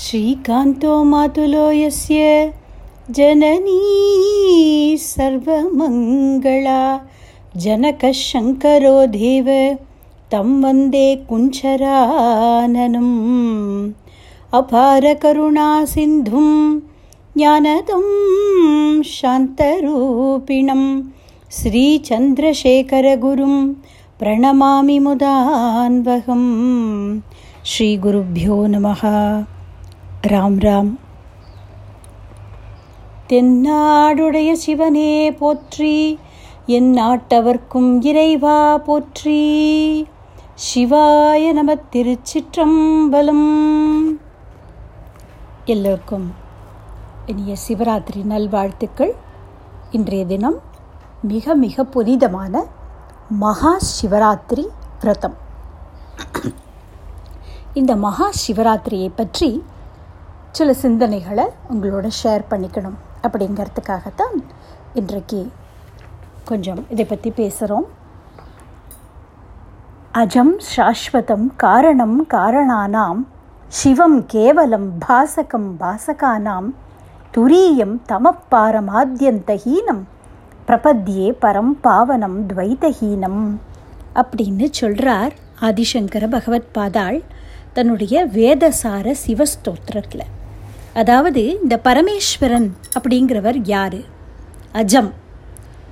श्रीकान्तो मातुलो यस्य जननी सर्वमङ्गला जनकः शङ्करो देव तं वन्दे कुञ्चराननम्। अपारकरुणासिन्धुं ज्ञानदं शान्तरूपिणं श्रीचन्द्रशेखरगुरुं प्रणमामि मुदान्वहं श्रीगुरुभ्यो नमः ராம் ராம். தென்னாடுடைய சிவனே போற்றி என் நாட்டவர்க்கும் இறைவா போற்றி. சிவாய நம திருச்சிற்றம்பலம். எல்லோருக்கும் இனிய சிவராத்திரி நல்வாழ்த்துக்கள். இன்றைய தினம் மிக மிக புனிதமான மகா சிவராத்திரி விரதம். இந்த மகா சிவராத்திரியை பற்றி சில சிந்தனைகளை உங்களோட ஷேர் பண்ணிக்கணும். அப்படிங்கிறதுக்காகத்தான் இன்றைக்கு கொஞ்சம் இதை பற்றி பேசுகிறோம் அஜம் சாஸ்வதம் காரணம் காரணானாம் சிவம் கேவலம் பாசகம் பாசகானாம் துரீயம் தமப்பாரமாத்தியந்தஹீனம் பிரபத்யே பரம் பாவனம் துவைதஹீனம் அப்படின்னு சொல்கிறார் ஆதிசங்கர பகவத் பாதாள் தன்னுடைய வேதசார சிவஸ்தோத்திரத்தில். அதாவது இந்த பரமேஸ்வரன் அப்படிங்கிறவர் யார்? அஜம்.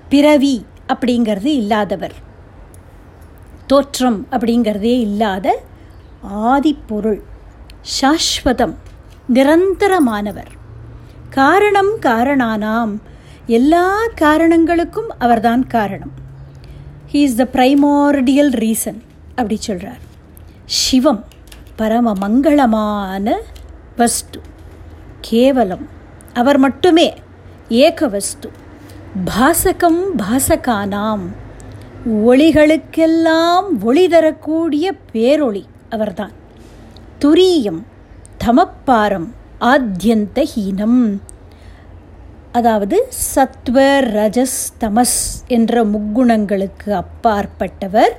பிறவி அப்படிங்கிறது இல்லாதவர். தோற்றம் அப்படிங்கிறதே இல்லாத ஆதிப்பொருள் சாஸ்வதம் நிரந்தரமானவர். காரணம் காரணானாம். எல்லா காரணங்களுக்கும் அவர்தான் காரணம். He is the primordial reason அப்படி சொல்கிறார் சிவம் பரம மங்களமான வஸ்து. கேவலம். அவர் மட்டுமே ஏகவஸ்து. பாசகம் பாசகானாம். ஒளிகளுக்கெல்லாம் ஒளி தரக்கூடிய பேரொளி அவர்தான். துரியம் தமப்பாரம் ஆத்தியந்த ஹீனம் அதாவது சத்வ ரஜஸ் தமஸ் என்ற முக்குணங்களுக்கு அப்பாற்பட்டவர்.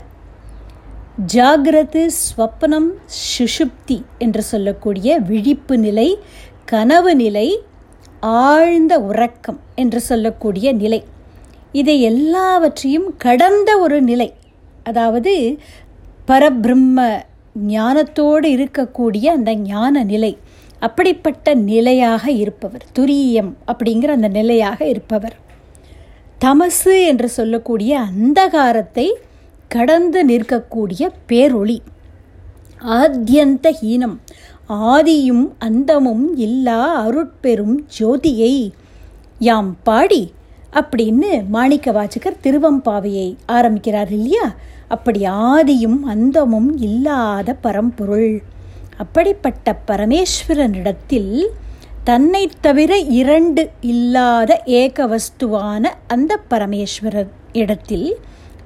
ஜாகிரது ஸ்வப்னம் சுஷுப்தி என்று சொல்லக்கூடிய விழிப்பு நிலை கனவு நிலை ஆழ்ந்த உறக்கம் என்று சொல்லக்கூடிய நிலை. இதை எல்லாவற்றையும் கடந்த ஒரு நிலை. அதாவது பரபிரம்ம ஞானத்தோடு இருக்கக்கூடிய அந்த ஞான நிலை. அப்படிப்பட்ட நிலையாக இருப்பவர். துரியம் அப்படிங்கிற அந்த நிலையாக இருப்பவர். தமசு என்று சொல்லக்கூடிய அந்தகாரத்தை கடந்து நிற்கக்கூடிய பேரொளி. ஆத்தியந்த ஹீனம் ஆதியும் அந்தமும் இல்லா அருட்பெரும் ஜோதியை. யாம் பாடி அப்படின்னு மாணிக்க வாச்சகர் திருவம்பாவையை ஆரம்பிக்கிறார் இல்லையா? அப்படி ஆதியும் அந்தமும் இல்லாத பரம்பொருள். அப்படிப்பட்ட பரமேஸ்வரனிடத்தில் தன்னை தவிர இரண்டு இல்லாத ஏக வஸ்துவான அந்த பரமேஸ்வரர் இடத்தில்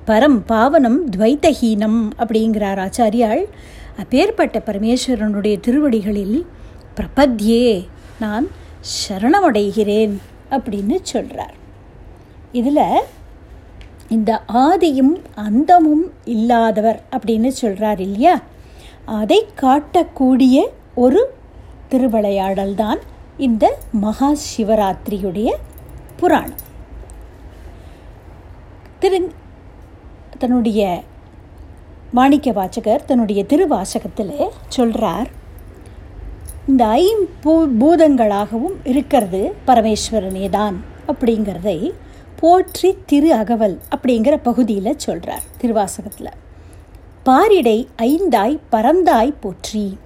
பரம் பாவனம் துவைத்தஹீனம் அப்படிங்கிறார் ஆச்சாரியாள் அப்பேற்பட்ட பரமேஸ்வரனுடைய திருவடிகளில் பிரபத்யே நான் சரணமடைகிறேன் அப்படின்னு சொல்கிறார் இதில் இந்த ஆதியும் அந்தமும் இல்லாதவர் அப்படின்னு சொல்கிறார் இல்லையா? அதை காட்டக்கூடிய ஒரு திருவிளையாடல் தான் இந்த மகா சிவராத்திரியுடைய புராணம். திரு தன்னுடைய மாணிக்க வாச்சகர் தன்னுடைய திருவாசகத்தில் சொல்கிறார் இந்த ஐம்பூ பூதங்களாகவும் இருக்கிறது பரமேஸ்வரனே தான் அப்படிங்கிறதை போற்றி திரு அகவல் அப்படிங்கிற பகுதியில் சொல்கிறார் திருவாசகத்தில். பாரிடை ஐந்தாய் பரந்தாய் போற்றி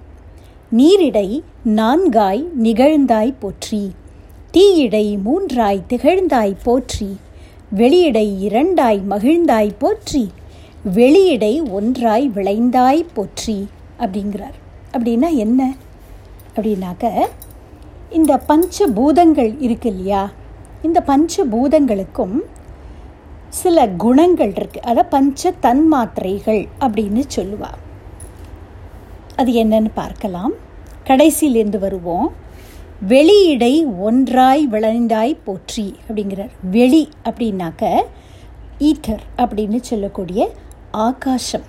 நீரிடை நான்காய் நிகழ்ந்தாய் போற்றி தீயிடை மூன்றாய் திகழ்ந்தாய் போற்றி வெளியிடை இரண்டாய் மகிழ்ந்தாய் போற்றி வெளியிடை ஒன்றாய் விளைந்தாய் போற்றி அப்படிங்கிறார். அப்படின்னா என்ன? அப்படின்னாக்க இந்த பஞ்ச பூதங்கள் இருக்கு இல்லையா? இந்த பஞ்ச பூதங்களுக்கும் சில குணங்கள் இருக்குது அதை பஞ்ச தன்மாத்திரைகள் அப்படின்னு சொல்லுவா. அது என்னன்னு பார்க்கலாம். கடைசியிலேருந்து வருவோம். வெளியிடை ஒன்றாய் விளைந்தாய் போற்றி அப்படிங்கிறார். வெளி அப்படின்னாக்க ஈட்டர் அப்படின்னு சொல்லக்கூடிய ஆகாசம்.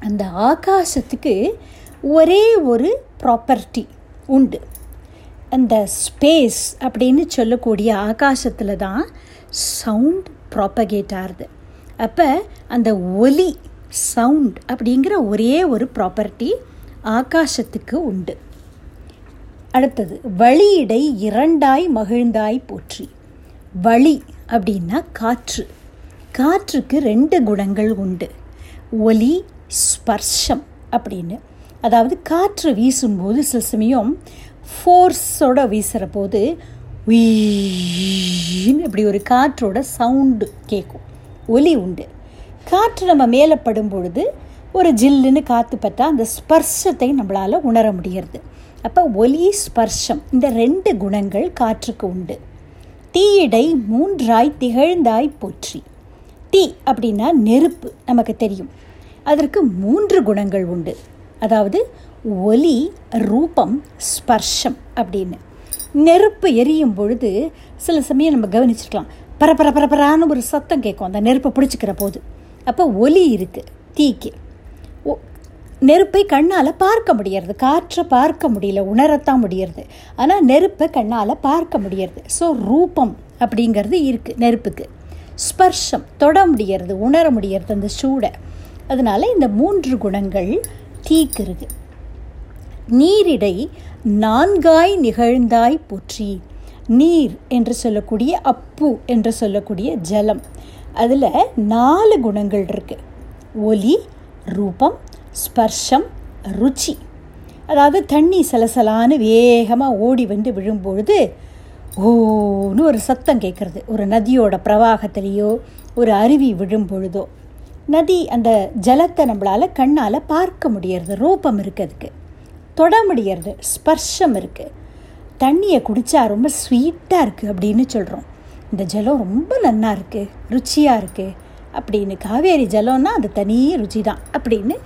அந்த ஆகாசத்துக்கு ஒரே ஒரு ப்ராப்பர்ட்டி உண்டு. அந்த ஸ்பேஸ் அப்படின்னு சொல்லக்கூடிய ஆகாசத்தில் தான் சவுண்ட் ப்ராப்பகேட் ஆகுது. அப்போ அந்த ஒலி சவுண்ட் அப்படிங்கிற ஒரே ஒரு ப்ராப்பர்ட்டி ஆகாசத்துக்கு உண்டு. அடுத்தது வழியிடை இரண்டாய் மகிழ்ந்தாய் போற்றி. வழி அப்படின்னா காற்று. காற்றுக்கு ரெண்டு குணங்கள் உண்டு. ஒலி ஸ்பர்ஷம் அப்படின்னு. அதாவது காற்று வீசும்போது சில சமயம் ஃபோர்ஸோட வீசுகிற போது வீன்னு இப்படி ஒரு காற்றோட சவுண்டு கேட்கும் ஒலி உண்டு. காற்று நம்ம மேலே படும் பொழுது ஒரு ஜில்லுன்னு காற்று பற்றா அந்த ஸ்பர்ஷத்தை நம்மளால் உணர முடிகிறது அப்போ ஒலி ஸ்பர்ஷம் இந்த ரெண்டு குணங்கள் காற்றுக்கு உண்டு. தீயிடை மூன்றாய் திகழ்ந்தாய் போற்றி. தீ அப்படின்னா நெருப்பு நமக்கு தெரியும். அதற்கு மூன்று குணங்கள் உண்டு. அதாவது ஒலி ரூபம் ஸ்பர்ஷம் அப்படின்னு. நெருப்பு எரியும் பொழுது சில சமயம் நம்ம கவனிச்சிருக்கலாம். பரபர பரபரான்னு ஒரு சத்தம் கேட்கும். அந்த நெருப்பை பிடிச்சிக்கிற போது. அப்போ ஒலி இருக்குது தீக்கு. நெருப்பை கண்ணால் பார்க்க முடியறது. காற்றை பார்க்க முடியல உணரத்தான் முடியறது. ஆனால் நெருப்பை கண்ணால் பார்க்க முடியறது. ஸோ ரூபம் அப்படிங்கிறது இருக்குது நெருப்புக்கு. ஸ்பர்ஷம் தொட முடியறது உணர முடியறது அந்த சூடை. அதனால் இந்த மூன்று குணங்கள் தீக்கு நீரிடை நான்காய் நிகழ்ந்தாய் போற்றி. நீர் என்று சொல்லக்கூடிய அப்பு என்று சொல்லக்கூடிய ஜலம். அதில் நாலு குணங்கள் இருக்குது ஒலி ரூபம் ஸ்பர்ஷம் ருச்சி. அதாவது தண்ணி சலசலான்னு வேகமாக ஓடி வந்து விழும்பொழுது ஓன்னு ஒரு சத்தம் கேட்குறது ஒரு நதியோட பிரவாகத்திலேயோ ஒரு அருவி விழும் பொழுதோ நதி அந்த ஜலத்தை நம்மளால் கண்ணால் பார்க்க முடியறது ரூபம் இருக்குது அதுக்கு. தொட முடியறது ஸ்பர்ஷம் இருக்குது தண்ணியை குடித்தா ரொம்ப ஸ்வீட்டாக இருக்குது அப்படின்னு சொல்கிறோம் இந்த ஜலம் ரொம்ப நன்னா இருக்குது ருச்சியாக இருக்குது அப்படின்னு காவேரி ஜலம்னா அது தனி ருச்சி தான் அப்படின்னு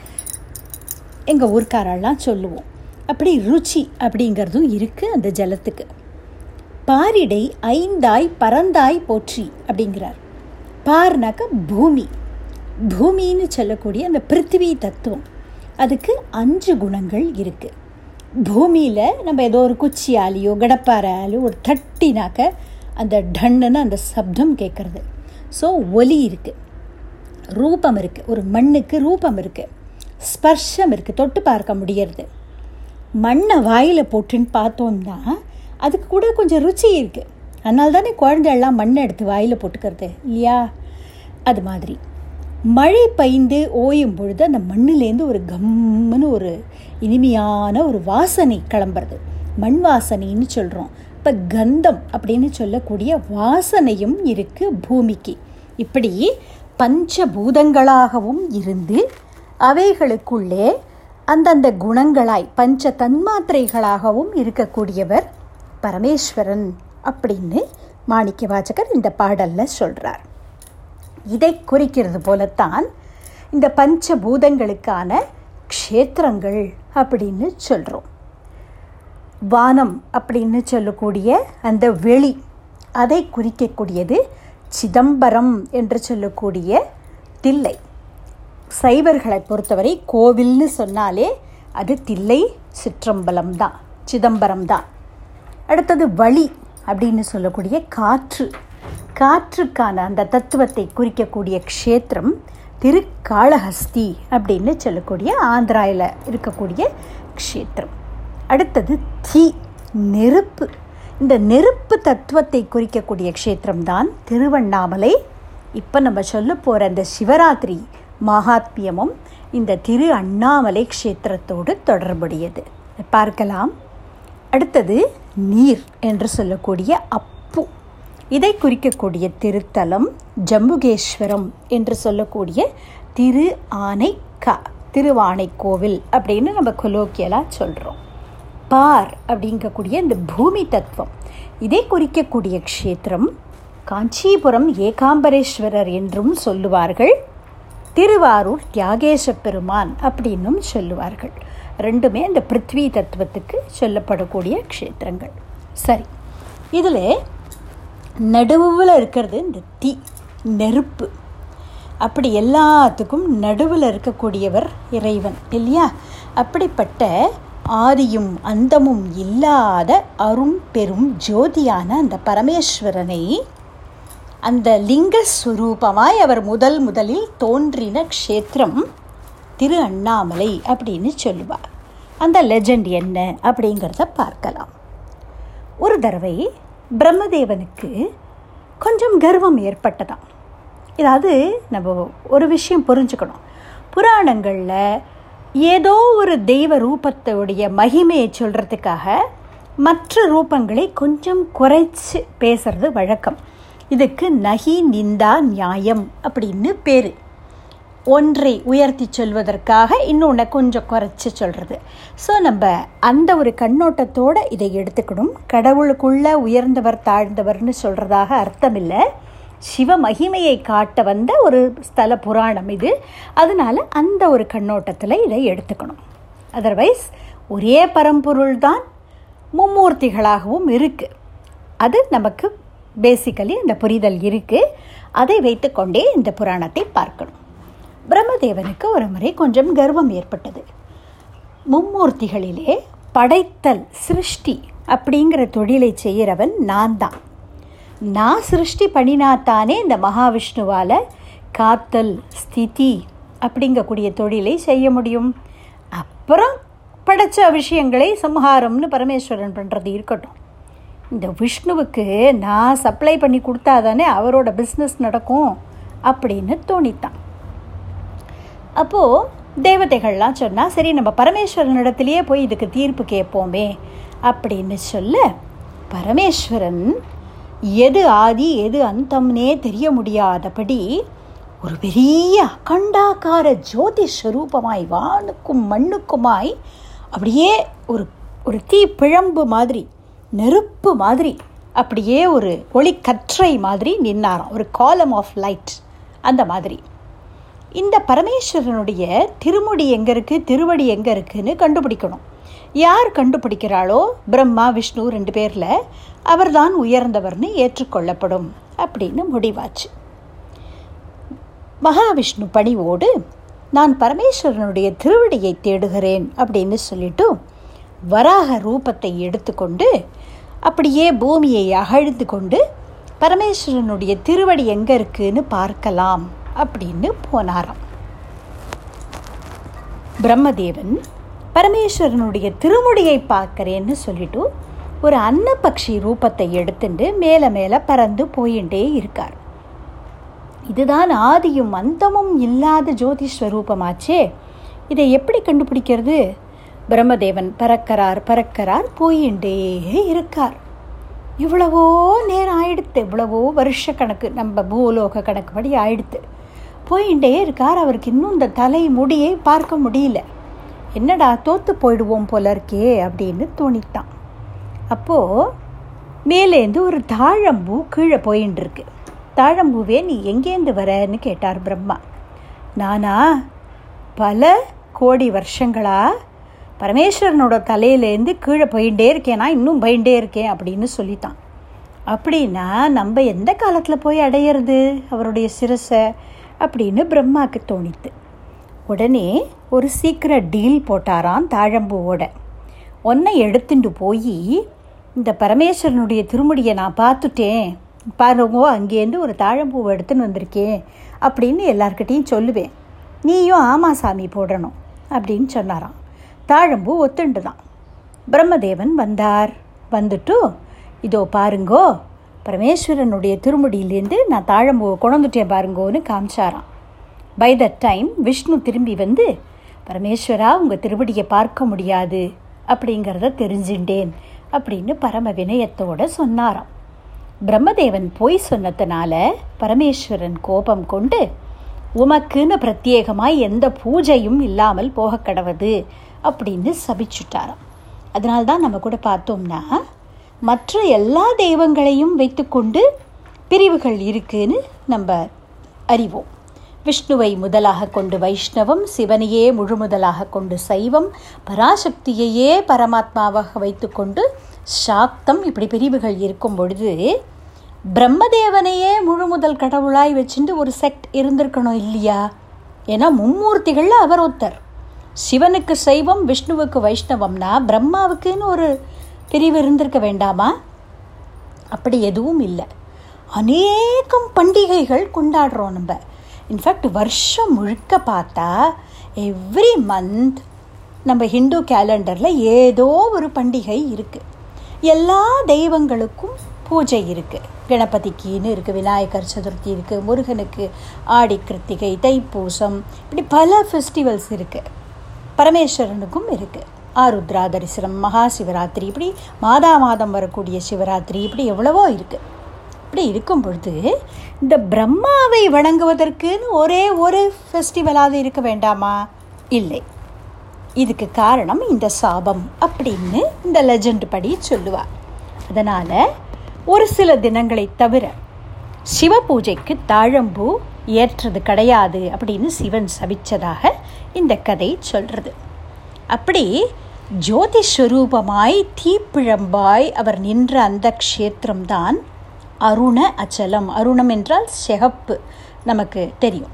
எங்கள் ஊர்க்காரெல்லாம் சொல்லுவோம். அப்படி ருச்சி அப்படிங்கிறதும் இருக்குது அந்த ஜலத்துக்கு. பாரிடை ஐந்தாய் பரந்தாய் போற்றி அப்படிங்கிறார். பார்னாக்க பூமி. பூமின்னு சொல்லக்கூடிய அந்த பிருத்திவி தத்துவம். அதுக்கு அஞ்சு குணங்கள் இருக்குது பூமியில் நம்ம ஏதோ ஒரு குச்சியாலேயோ கடப்பாராலையோ ஒரு தட்டினாக்க அந்த டன்னுன்னு அந்த சப்தம் கேட்குறது ஸோ ஒலி இருக்குது ரூபம் இருக்குது ஒரு மண்ணுக்கு ரூபம் இருக்குது ஸ்பர்ஷம் இருக்குது தொட்டு பார்க்க முடியறது. மண்ணை வாயில் போட்டுன்னு பார்த்தோம்னா அதுக்கு கூட கொஞ்சம் ருச்சி இருக்குது அதனால தானே குழந்தையெல்லாம் மண்ணை எடுத்து வாயில் போட்டுக்கிறது. இல்லையா? அது மாதிரி. மழை பெய்ந்து ஓயும் பொழுது அந்த மண்ணிலேருந்து ஒரு கம்முன்னு ஒரு இனிமையான ஒரு வாசனை கிளம்புறது. மண் வாசனைன்னு சொல்கிறோம் இப்போ கந்தம் அப்படின்னு சொல்லக்கூடிய வாசனையும் இருக்குது பூமிக்கு. இப்படி பஞ்சபூதங்களாகவும் இருந்து அவைகளுக்குள்ளே அந்தந்த குணங்களாய் பஞ்ச தன்மாத்திரைகளாகவும் இருக்கக்கூடியவர் பரமேஸ்வரன் அப்படின்னு மாணிக்க வாஜகர் இந்த பாடலில் சொல்கிறார் இதை குறிக்கிறது போலத்தான் இந்த பஞ்சபூதங்களுக்கான க்ஷேத்திரங்கள் அப்படின்னு சொல்கிறோம் வானம் அப்படின்னு சொல்லக்கூடிய அந்த வெளி அதை குறிக்கக்கூடியது சிதம்பரம் என்று சொல்லக்கூடிய தில்லை. சைவர்களை பொறுத்தவரை கோவில்னு சொன்னாலே அது தில்லை சிற்றம்பலம் தான் சிதம்பரம் தான். அடுத்தது வழி அப்படின்னு சொல்லக்கூடிய காற்று. காற்றுக்கான அந்த தத்துவத்தை குறிக்கக்கூடிய க்ஷேத்திரம் திருக்காளஹஸ்தி அப்படின்னு சொல்லக்கூடிய ஆந்திராவில் இருக்கக்கூடிய க்ஷேத்திரம். அடுத்தது தீ நெருப்பு. இந்த நெருப்பு தத்துவத்தை குறிக்கக்கூடிய க்ஷேத்திரம் தான் திருவண்ணாமலை. இப்போ நம்ம சொல்ல போகிற அந்த சிவராத்திரி மகாத்மியமும் இந்த திரு அண்ணாமலை க்ஷேத்திரத்தோடு தொடர்புடையது. பார்க்கலாம். அடுத்தது நீர் என்று சொல்லக்கூடிய அப்பு. இதை குறிக்கக்கூடிய திருத்தலம் ஜம்புகேஸ்வரம் என்று சொல்லக்கூடிய திரு ஆனைக்கா திருவானைக்கோவில் அப்படின்னு நம்ம கொலோக்கியலாக சொல்கிறோம் பார் அப்படிங்கக்கூடிய இந்த பூமி தத்துவம். இதை குறிக்கக்கூடிய க்ஷேத்திரம் காஞ்சிபுரம் ஏகாம்பரேஸ்வரர் என்றும் சொல்லுவார்கள். திருவாரூர் தியாகேச பெருமான் அப்படின்னும் சொல்லுவார்கள். ரெண்டுமே இந்த பிருத்வி தத்துவத்துக்கு சொல்லப்படக்கூடிய க்ஷேத்திரங்கள். சரி இதில் நடுவில் இருக்கிறது இந்த தீ நெருப்பு. அப்படி எல்லாத்துக்கும் நடுவில் இருக்கக்கூடியவர் இறைவன் இல்லையா? அப்படிப்பட்ட ஆதியும் அந்தமும் இல்லாத அரும் பெரும் ஜோதியான அந்த பரமேஸ்வரனை அந்த லிங்கஸ்வரூபமாய் அவர் முதல் முதலில் தோன்றின க்ஷேத்திரம் திரு அண்ணாமலை அப்படின்னு சொல்லுவார். அந்த லெஜண்ட் என்ன அப்படிங்கிறத பார்க்கலாம். ஒரு தடவை பிரம்மதேவனுக்கு கொஞ்சம் கர்வம் ஏற்பட்டதாம். இதாவது நம்ம ஒரு விஷயம் புரிஞ்சுக்கணும். புராணங்களில் ஏதோ ஒரு தெய்வ ரூபத்தோடைய மகிமையை சொல்கிறதுக்காக மற்ற ரூபங்களை கொஞ்சம் குறைச்சி பேசுறது வழக்கம். இதுக்கு நகி நிந்தா நியாயம் அப்படின்னு பேர். ஒன்றை உயர்த்தி சொல்வதற்காக இன்னொன்று கொஞ்சம் குறைச்சி சொல்கிறது ஸோ நம்ம அந்த ஒரு கண்ணோட்டத்தோடு இதை எடுத்துக்கணும். கடவுளுக்குள்ளே உயர்ந்தவர் தாழ்ந்தவர்னு சொல்கிறதாக அர்த்தம் இல்லை சிவ மகிமையை காட்ட வந்த ஒரு ஸ்தல புராணம் இது. அதனால் அந்த ஒரு கண்ணோட்டத்தில் இதை எடுத்துக்கணும். அதர்வைஸ் ஒரே பரம்பொருள் தான் மும்மூர்த்திகளாகவும் இருக்குது அது நமக்கு பேசிக்கலி அந்த புரிதல் இருக்குது அதை வைத்துக்கொண்டே இந்த புராணத்தை பார்க்கணும். பிரம்மதேவனுக்கு ஒரு முறை கொஞ்சம் கர்வம் ஏற்பட்டது. மும்மூர்த்திகளிலே படைத்தல் சிருஷ்டி அப்படிங்கிற தொழிலை செய்கிறவன் நான் தான். நான் சிருஷ்டி பண்ணினாத்தானே இந்த மகாவிஷ்ணுவால் காத்தல் ஸ்திதி அப்படிங்கக்கூடிய தொழிலை செய்ய முடியும். அப்புறம் படைச்ச விஷயங்களை சம்ஹாரம்னு பரமேஸ்வரன் பண்ணுறது இருக்கட்டும். இந்த விஷ்ணுவுக்கு நான் சப்ளை பண்ணி கொடுத்தாதானே அவரோட பிஸ்னஸ் நடக்கும் அப்படின்னு தோணித்தான். அப்போது தேவதைகள்லாம் சொன்னால் சரி நம்ம பரமேஸ்வரனிடத்துலையே போய் இதுக்கு தீர்ப்பு கேட்போமே அப்படின்னு சொல்ல பரமேஸ்வரன் எது ஆதி எது அந்தம்னே தெரிய முடியாதபடி ஒரு பெரிய அகண்டாக்கார ஜோதி ஸ்வரூபமாய் வானுக்கும் மண்ணுக்குமாய் அப்படியே ஒரு ஒரு தீ பிழம்பு மாதிரி நெருப்பு மாதிரி அப்படியே ஒரு ஒளிக்கற்றை மாதிரி நின்னாராம். ஒரு காலம் ஆஃப் லைட் அந்த மாதிரி. இந்த பரமேஸ்வரனுடைய திருமுடி எங்கே இருக்குது திருவடி எங்கே இருக்குன்னு கண்டுபிடிக்கணும். யார் கண்டுபிடிக்கிறாளோ பிரம்மா விஷ்ணு ரெண்டு பேரில் அவர்தான் உயர்ந்தவர்னு ஏற்றுக்கொள்ளப்படும் அப்படின்னு முடிவாச்சு. மகாவிஷ்ணு பணிவோடு நான் பரமேஸ்வரனுடைய திருவடியை தேடுகிறேன் அப்படின்னு சொல்லிட்டு வராக ரூபத்தை எடுத்துக்கொண்டு அப்படியே பூமியை அகழ்ந்து கொண்டு பரமேஸ்வரனுடைய திருவடி எங்கே இருக்குன்னு பார்க்கலாம் அப்படின்னு போனாராம். பிரம்மதேவன் பரமேஸ்வரனுடைய திருமுடியை பார்க்கறேன்னு சொல்லிட்டு ஒரு அன்னபக்ஷி ரூபத்தை எடுத்துட்டு மேலே மேலே பறந்து போயிட்டே இருக்கார். இதுதான் ஆதியும் அந்தமும் இல்லாத ஜோதிஸ்வரூபமாச்சே இதை எப்படி கண்டுபிடிக்கிறது? பிரம்மதேவன் பறக்கிறார் பறக்கிறார் போயிட்டே இருக்கார். இவ்வளவோ நேரம் ஆயிடுத்து இவ்வளவோ வருஷ கணக்கு நம்ம பூலோக கணக்குப்படி ஆயிடுத்து. போயிட்டே இருக்கார். அவருக்கு இன்னும் இந்த தலை முடியை பார்க்க முடியல. என்னடா தோத்து போயிடுவோம் போல இருக்கே அப்படின்னு தோணித்தான் அப்போது மேலேந்து ஒரு தாழம்பூ கீழே போயின்னு இருக்கு தாழம்பூவே நீ எங்கேருந்து வரன்னு கேட்டார் பிரம்மா. நானா? பல கோடி வருஷங்களா? பரமேஸ்வரனோட தலையிலேருந்து கீழே போயிட்டே இருக்கேனா. இன்னும் போயிட்டே இருக்கேன் அப்படின்னு சொல்லித்தான் அப்படின்னா நம்ம எந்த காலத்தில் போய் அடையிறது? அவருடைய சிரசை. அப்படின்னு பிரம்மாவுக்கு தோணித்து. உடனே ஒரு சீக்கிரம் டீல் போட்டாராம் தாழம்பூவோட. ஒன்றை எடுத்துட்டு போய் இந்த பரமேஸ்வரனுடைய திருமுடியை நான் பார்த்துட்டேன். பாருங்கோ அங்கேருந்து ஒரு தாழம்பூவை எடுத்துன்னு வந்திருக்கேன் அப்படின்னு எல்லார்கிட்டேயும் சொல்லுவேன். நீயும் ஆமா சாமி போடணும் அப்படின்னு சொன்னாராம். தாழம்பூ ஒத்துண்டு தான் பிரம்மதேவன் வந்தார். வந்துட்டு இதோ பாருங்கோ பரமேஸ்வரனுடைய திருமுடியிலேருந்து நான் தாழம்போ கொண்டுட்டேன் பாருங்கோன்னு காமிச்சாராம். பை த டைம் விஷ்ணு திரும்பி வந்து பரமேஸ்வரா உங்கள் திருவடியை பார்க்க முடியாது. அப்படிங்கிறத தெரிஞ்சுட்டேன் அப்படின்னு பரம வினயத்தோட சொன்னாராம். பிரம்மதேவன் போய் சொன்னதுனால பரமேஸ்வரன் கோபம் கொண்டு உமக்குன்னு பிரத்யேகமாக எந்த பூஜையும் இல்லாமல் போக கடவுது அப்படின்னு சபிச்சுட்டாராம். அதனால்தான் நம்ம கூட பார்த்தோம்னா மற்ற எல்லா தெய்வங்களையும் வைத்துக்கொண்டு பிரிவுகள் இருக்குன்னு நம்ம அறிவோம். விஷ்ணுவை முதலாக கொண்டு வைஷ்ணவம் சிவனையே முழுமுதலாக கொண்டு சைவம் பராசக்தியையே பரமாத்மாவாக வைத்துக்கொண்டு சாக்தம் இப்படி பிரிவுகள் இருக்கும் பொழுது பிரம்மதேவனையே முழு முதல் கடவுளாய் வச்சுட்டு ஒரு செக்ட் இருந்திருக்கணும் இல்லையா? ஏன்னா மும்மூர்த்திகளில் அவர் ஒருத்தர். சிவனுக்கு சைவம் விஷ்ணுவுக்கு வைஷ்ணவம்னா பிரம்மாவுக்குன்னு ஒரு பிரிவு இருந்திருக்க வேண்டாமா? அப்படி எதுவும் இல்லை. அநேகம் பண்டிகைகள் கொண்டாடுறோம் நம்ம. இன்ஃபேக்ட் வருஷம் முழுக்க பார்த்தா எவ்ரி மந்த் நம்ம ஹிந்து கேலண்டரில் ஏதோ ஒரு பண்டிகை இருக்குது எல்லா தெய்வங்களுக்கும் பூஜை இருக்குது கணபதிக்குன்னு இருக்குது விநாயகர் சதுர்த்தி இருக்குது முருகனுக்கு ஆடி கிருத்திகை தைப்பூசம் இப்படி பல ஃபெஸ்டிவல்ஸ் இருக்குது பரமேஸ்வரனுக்கும் இருக்குது ஆருத்ரா தரிசனம் மகா சிவராத்திரி இப்படி மாதா மாதம் வரக்கூடிய சிவராத்திரி இப்படி எவ்வளவோ இருக்குது இப்படி இருக்கும் பொழுது இந்த பிரம்மாவை வணங்குவதற்குன்னு ஒரே ஒரு ஃபெஸ்டிவலாவது இருக்க வேண்டாமா? இல்லை. இதுக்கு காரணம் இந்த சாபம் அப்படின்னு இந்த லெஜண்ட் படி சொல்லுவார் அதனால் ஒரு சில தினங்களை தவிர சிவ பூஜைக்கு தாழம்பூ ஏற்றது கிடையாது அப்படின்னு சிவன் சபிச்சதாக இந்த கதை சொல்கிறது அப்படி ஜோதி ஸ்வரூபமாய் தீப்பிழம்பாய் அவர் நின்ற அந்த க்ஷேத்திரம்தான் அருண அச்சலம். அருணம் என்றால் சிகப்பு நமக்கு தெரியும்.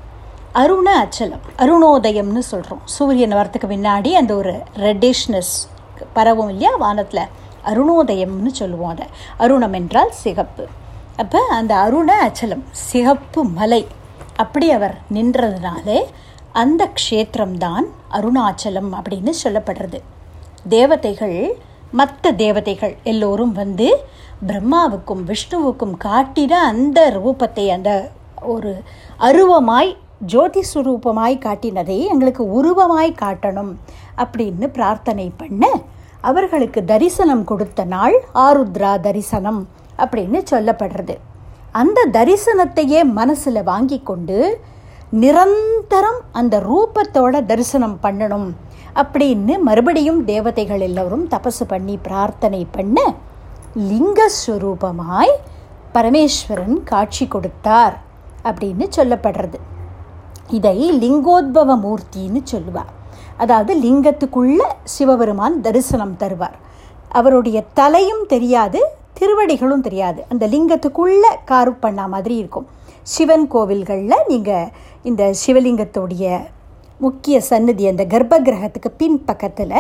அருண அச்சலம் அருணோதயம்னு சொல்கிறோம் சூரியன் வரத்துக்கு முன்னாடி அந்த ஒரு ரெட்டிஷ்னஸ் பரவும் இல்லையா? வானத்தில் அருணோதயம்னு சொல்லுவோம் அதை. அருணம் என்றால் சிகப்பு. அப்போ அந்த அருண அச்சலம் சிகப்பு மலை அப்படி அவர் நின்றதுனாலே அந்த க்ஷேத்திரம்தான் அருணாச்சலம் அப்படின்னு சொல்லப்படுறது. தேவதைகள் மற்ற தேவதைகள் எல்லோரும் வந்து பிரம்மாவுக்கும் விஷ்ணுவுக்கும் காட்டின அந்த ரூபத்தை அந்த ஒரு அருவமாய் ஜோதி சுரூபமாய் காட்டினதை எங்களுக்கு உருவமாய் காட்டணும் அப்படின்னு பிரார்த்தனை பண்ண அவர்களுக்கு தரிசனம் கொடுத்த நாள் ஆருத்ரா தரிசனம் அப்படின்னு சொல்லப்படுறது. அந்த தரிசனத்தையே மனசில் வாங்கி கொண்டு நிரந்தரம் அந்த ரூபத்தோட தரிசனம் பண்ணணும் அப்படின்னு மறுபடியும் தேவதைகள் எல்லோரும் தபசு பண்ணி பிரார்த்தனை பண்ண லிங்கஸ்வரூபமாய் பரமேஸ்வரன் காட்சி கொடுத்தார் அப்படின்னு சொல்லப்படுறது. இதை லிங்கோத்பவ மூர்த்தின்னு சொல்லுவார். அதாவது லிங்கத்துக்குள்ள சிவபெருமான் தரிசனம் தருவார். அவருடைய தலையும் தெரியாது திருவடிகளும் தெரியாது. அந்த லிங்கத்துக்குள்ளே காரு பண்ண மாதிரி இருக்கும். சிவன் கோவில்களில் நீங்கள் இந்த சிவலிங்கத்துடைய முக்கிய சன்னதி அந்த கர்ப்ப கிரகத்துக்கு பின் பக்கத்தில்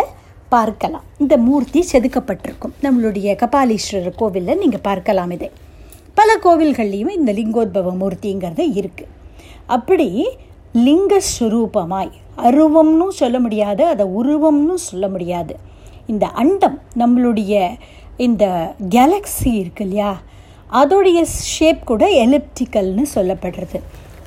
பார்க்கலாம். இந்த மூர்த்தி செதுக்கப்பட்டிருக்கும். நம்மளுடைய கபாலீஸ்வரர் கோவிலில் நீங்கள் பார்க்கலாம் இதை. பல கோவில்கள்லேயும் இந்த லிங்கோத்பவ மூர்த்திங்கிறது இருக்குது அப்படி லிங்கஸ்வரூபமாய் அருவம்னு சொல்ல முடியாது அதை உருவம்னு சொல்ல முடியாது. இந்த அண்டம் நம்மளுடைய இந்த கேலக்ஸி இருக்கு இல்லையா? அதோடைய ஷேப் கூட எலிப்டிக்கல்னு சொல்லப்படுறது.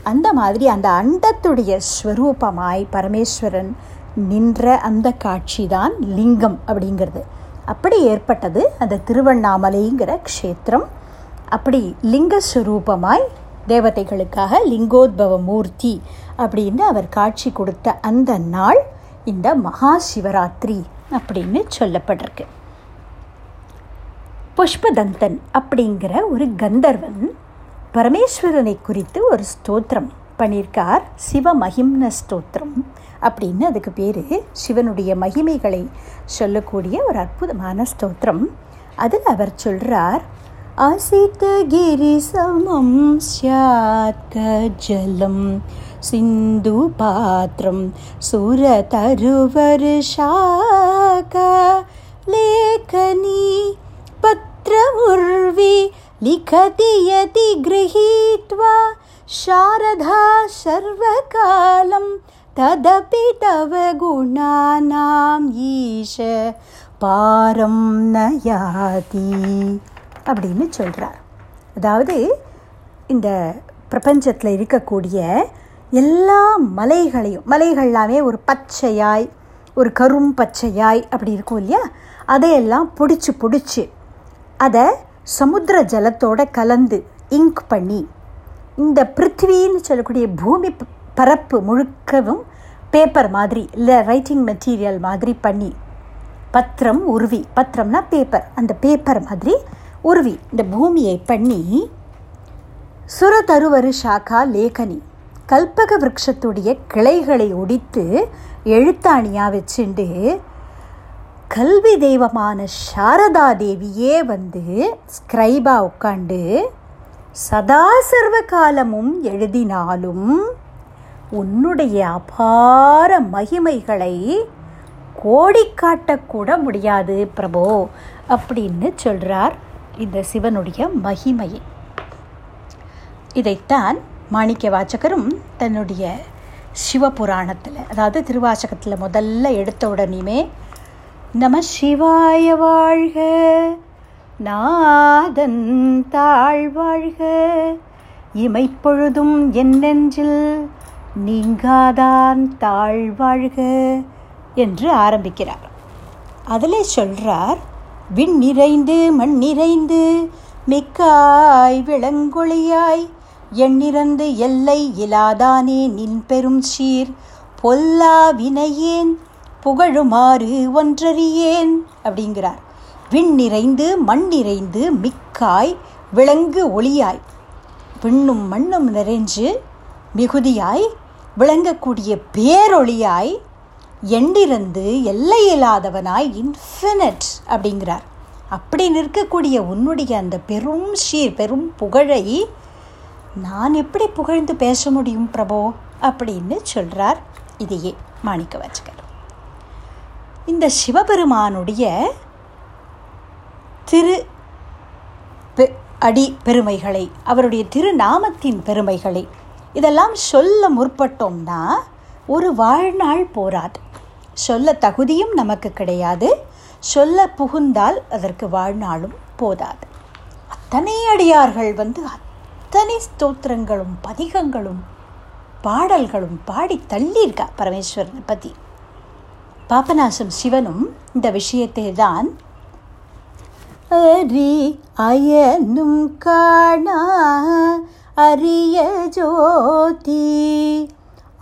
அந்த மாதிரி அந்த அண்டத்துடைய ஸ்வரூபமாய் பரமேஸ்வரன் நின்ற அந்த காட்சி தான் லிங்கம் அப்படிங்கிறது. அப்படி ஏற்பட்டது அந்த திருவண்ணாமலைங்கிற க்ஷேத்திரம். அப்படி லிங்கஸ்வரூபமாய் தேவதைகளுக்காக லிங்கோத்பவ மூர்த்தி அப்படின்னு அவர் காட்சி கொடுத்த அந்த நாள் இந்த மகா சிவராத்திரி அப்படின்னு சொல்லப்பட்டிருக்கு. புஷ்பதந்தன் அப்படிங்கிற ஒரு கந்தர்வன் பரமேஸ்வரனை குறித்து ஒரு ஸ்தோத்திரம் பண்ணியிருக்கார். சிவ மகிம்ன ஸ்தோத்திரம் அப்படின்னு அதுக்கு பேர். சிவனுடைய மகிமைகளை சொல்லக்கூடிய ஒரு அற்புதமான ஸ்தோத்திரம். அதில் அவர் சொல்கிறார் அசிதகிரிசமம் ஜலம் சிந்து பாத்திரம் சுரதருவர் லேகனி பத் लेखनी पत्रमुर्वी लिखति यति गृहीत्वा शारदा सर्वकालं तदपि तव गुणानाम् ईश पारं नयाति அப்படின்னு சொல்கிறார் அதாவது இந்த பிரபஞ்சத்தில் இருக்கக்கூடிய எல்லா மலைகளையும் மலைகள்லாமே ஒரு பச்சையாய் ஒரு கரும் பச்சையாய் அப்படி இருக்கும் இல்லையா அதையெல்லாம் பிடிச்சி பிடிச்சி அதை சமுத்திர ஜலத்தோட கலந்து இங்க் பண்ணி இந்த பிருத்திவின்னு சொல்லக்கூடிய பூமி பரப்பு முழுக்கவும் பேப்பர் மாதிரி இல்லை ரைட்டிங் மெட்டீரியல் மாதிரி பண்ணி பத்திரம் உருவி பத்திரம்னா பேப்பர் அந்த பேப்பர் மாதிரி உருவி இந்த பூமியை பண்ணி சுரதருவரு ஷாக்கா லேகனி கல்பக விரக்ஷத்துடைய கிளைகளை ஒடித்து எழுத்தாணியாக வச்சுண்டு கல்வி தெய்வமான சாரதா தேவியே வந்து ஸ்கிரைபா உட்காண்டு சதா சர்வ காலமும் எழுதினாலும் உன்னுடைய அபார மகிமைகளை கோடி காட்டக்கூட முடியாது பிரபோ அப்படின்னு சொல்கிறார் இந்த சிவனுடைய மகிமையை. இதைத்தான் மாணிக்க வாச்சகரும் தன்னுடைய சிவபுராணத்தில் அதாவது திருவாசகத்தில் முதல்ல எடுத்த உடனேயுமே நம சிவாய வாழ்க. நாதன் தாழ் வாழ்க. இமைப்பொழுதும் என் நெஞ்சில் நீங்காதான் தாழ் வாழ்க என்று ஆரம்பிக்கிறார். அதில் சொல்கிறார் விண் நிறைந்து மண் நிறைந்து மிக்காய் விளங்கொழியாய் எண்ணிறந்து எல்லை இலாதானே நின் பெரும் சீர் பொல்லா வினையேன் புகழுமாறு ஒன்றறியேன் அப்படிங்கிறார். விண் நிறைந்து மண் நிறைந்து மிக்காய் விளங்கு ஒளியாய். விண்ணும் மண்ணும் நிறைஞ்சு மிகுதியாய் விளங்கக்கூடிய பேரொளியாய் எண்ணிருந்து எல்லையில்லாதவனாய் இன்ஃபினிட் அப்படிங்கிறார். அப்படி நிற்கக்கூடிய உன்னுடைய அந்த பெரும் ஷீர் பெரும் புகழை நான் எப்படி புகழ்ந்து பேச முடியும் பிரபோ? அப்படின்னு சொல்கிறார் இதையே மாணிக்க வாச்சகர் இந்த சிவபெருமானுடைய திரு அடி பெருமைகளை அவருடைய திருநாமத்தின் பெருமைகளை இதெல்லாம் சொல்ல முற்பட்டோம்னா ஒரு வாழ்நாள் போராது சொல்ல தகுதியும் நமக்கு கிடையாது. சொல்ல புகுந்தால் அதற்கு வாழ்நாளும் போதாது. அத்தனை அடியார்கள் வந்து அத்தனை ஸ்தோத்திரங்களும் பதிகங்களும் பாடல்களும் பாடி தள்ளியிருக்கா பரமேஸ்வரனை பற்றி பாபநாசம் சிவனும் இந்த விஷயத்தை தான் அரி அயனும் காணா அரிய ஜோதி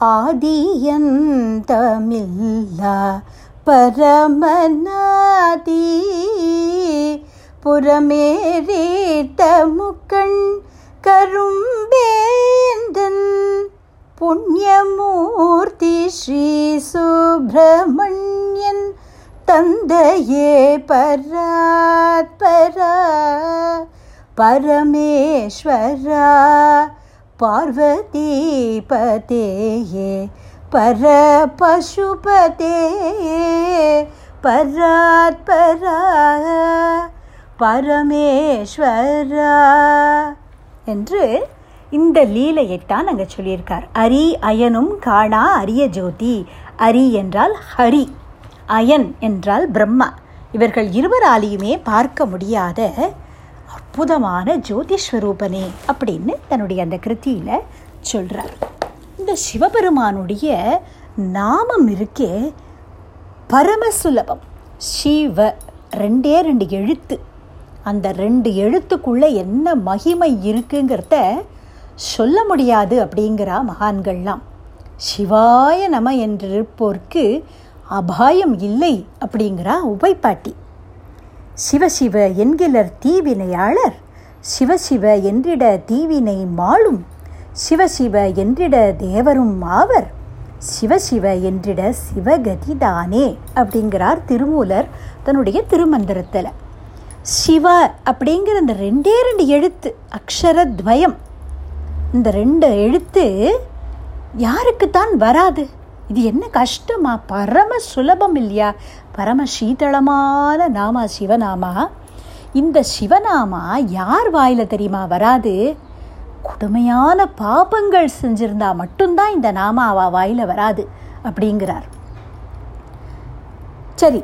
ஆதியந்தமில்லா பரமநாதி புறமேறிட்ட முக்கண் கரும்பேந்தன். புண்ணியமூர்த்தி ஸ்ரீ சுப்பிரமணியன். தந்தையே பராத்பரா பரமேஸ்வரா பார்வதி பதேயே பர பசுபதே பராத்பரா பரமேஸ்வரா என்று இந்த லீலையைத்தான் அங்கே சொல்லியிருக்கார். அரி அயனும் காணா அரிய ஜோதி. அரி என்றால் ஹரி அயன் என்றால் பிரம்மா. இவர்கள் இருவராலையுமே பார்க்க முடியாத அற்புதமான ஜோதிஸ்வரூபனே அப்படின்னு தன்னுடைய அந்த கிருத்தியில் சொல்கிறார் இந்த சிவபெருமானுடைய நாமம் இருக்கே பரமசுலபம். சிவ ரெண்டே ரெண்டு எழுத்து. அந்த ரெண்டு எழுத்துக்குள்ளே என்ன மகிமை இருக்குங்கிறத சொல்ல முடியாது அப்படிங்கிறா மகான்கள்லாம். சிவாய நம என்றிருப்போர்க்கு அபாயம் இல்லை அப்படிங்கிறா உபைப்பாட்டி. சிவசிவ என்கிலர் தீவினையாளர் சிவசிவ என்றிட தீவினை மாளும் சிவசிவ என்றிட தேவரும் ஆவர் சிவசிவ என்றிட சிவகதிதானே அப்படிங்கிறார் திருமூலர் தன்னுடைய திருமந்திரத்தில். சிவ அப்படிங்கிற அந்த ரெண்டே ரெண்டு எழுத்து அக்ஷர துவயம் இந்த ரெண்டு எழுத்து யாருக்குத்தான் வராது? இது என்ன கஷ்டமா? பரம சுலபம் இல்லையா? பரம சீதளமான நாமா சிவநாமா. இந்த சிவநாமா யார் வாயில் தெரியுமா வராது? கொடுமையான பாபங்கள் செஞ்சிருந்தா மட்டும்தான் இந்த நாமாவா வாயில் வராது அப்படிங்கிறார். சரி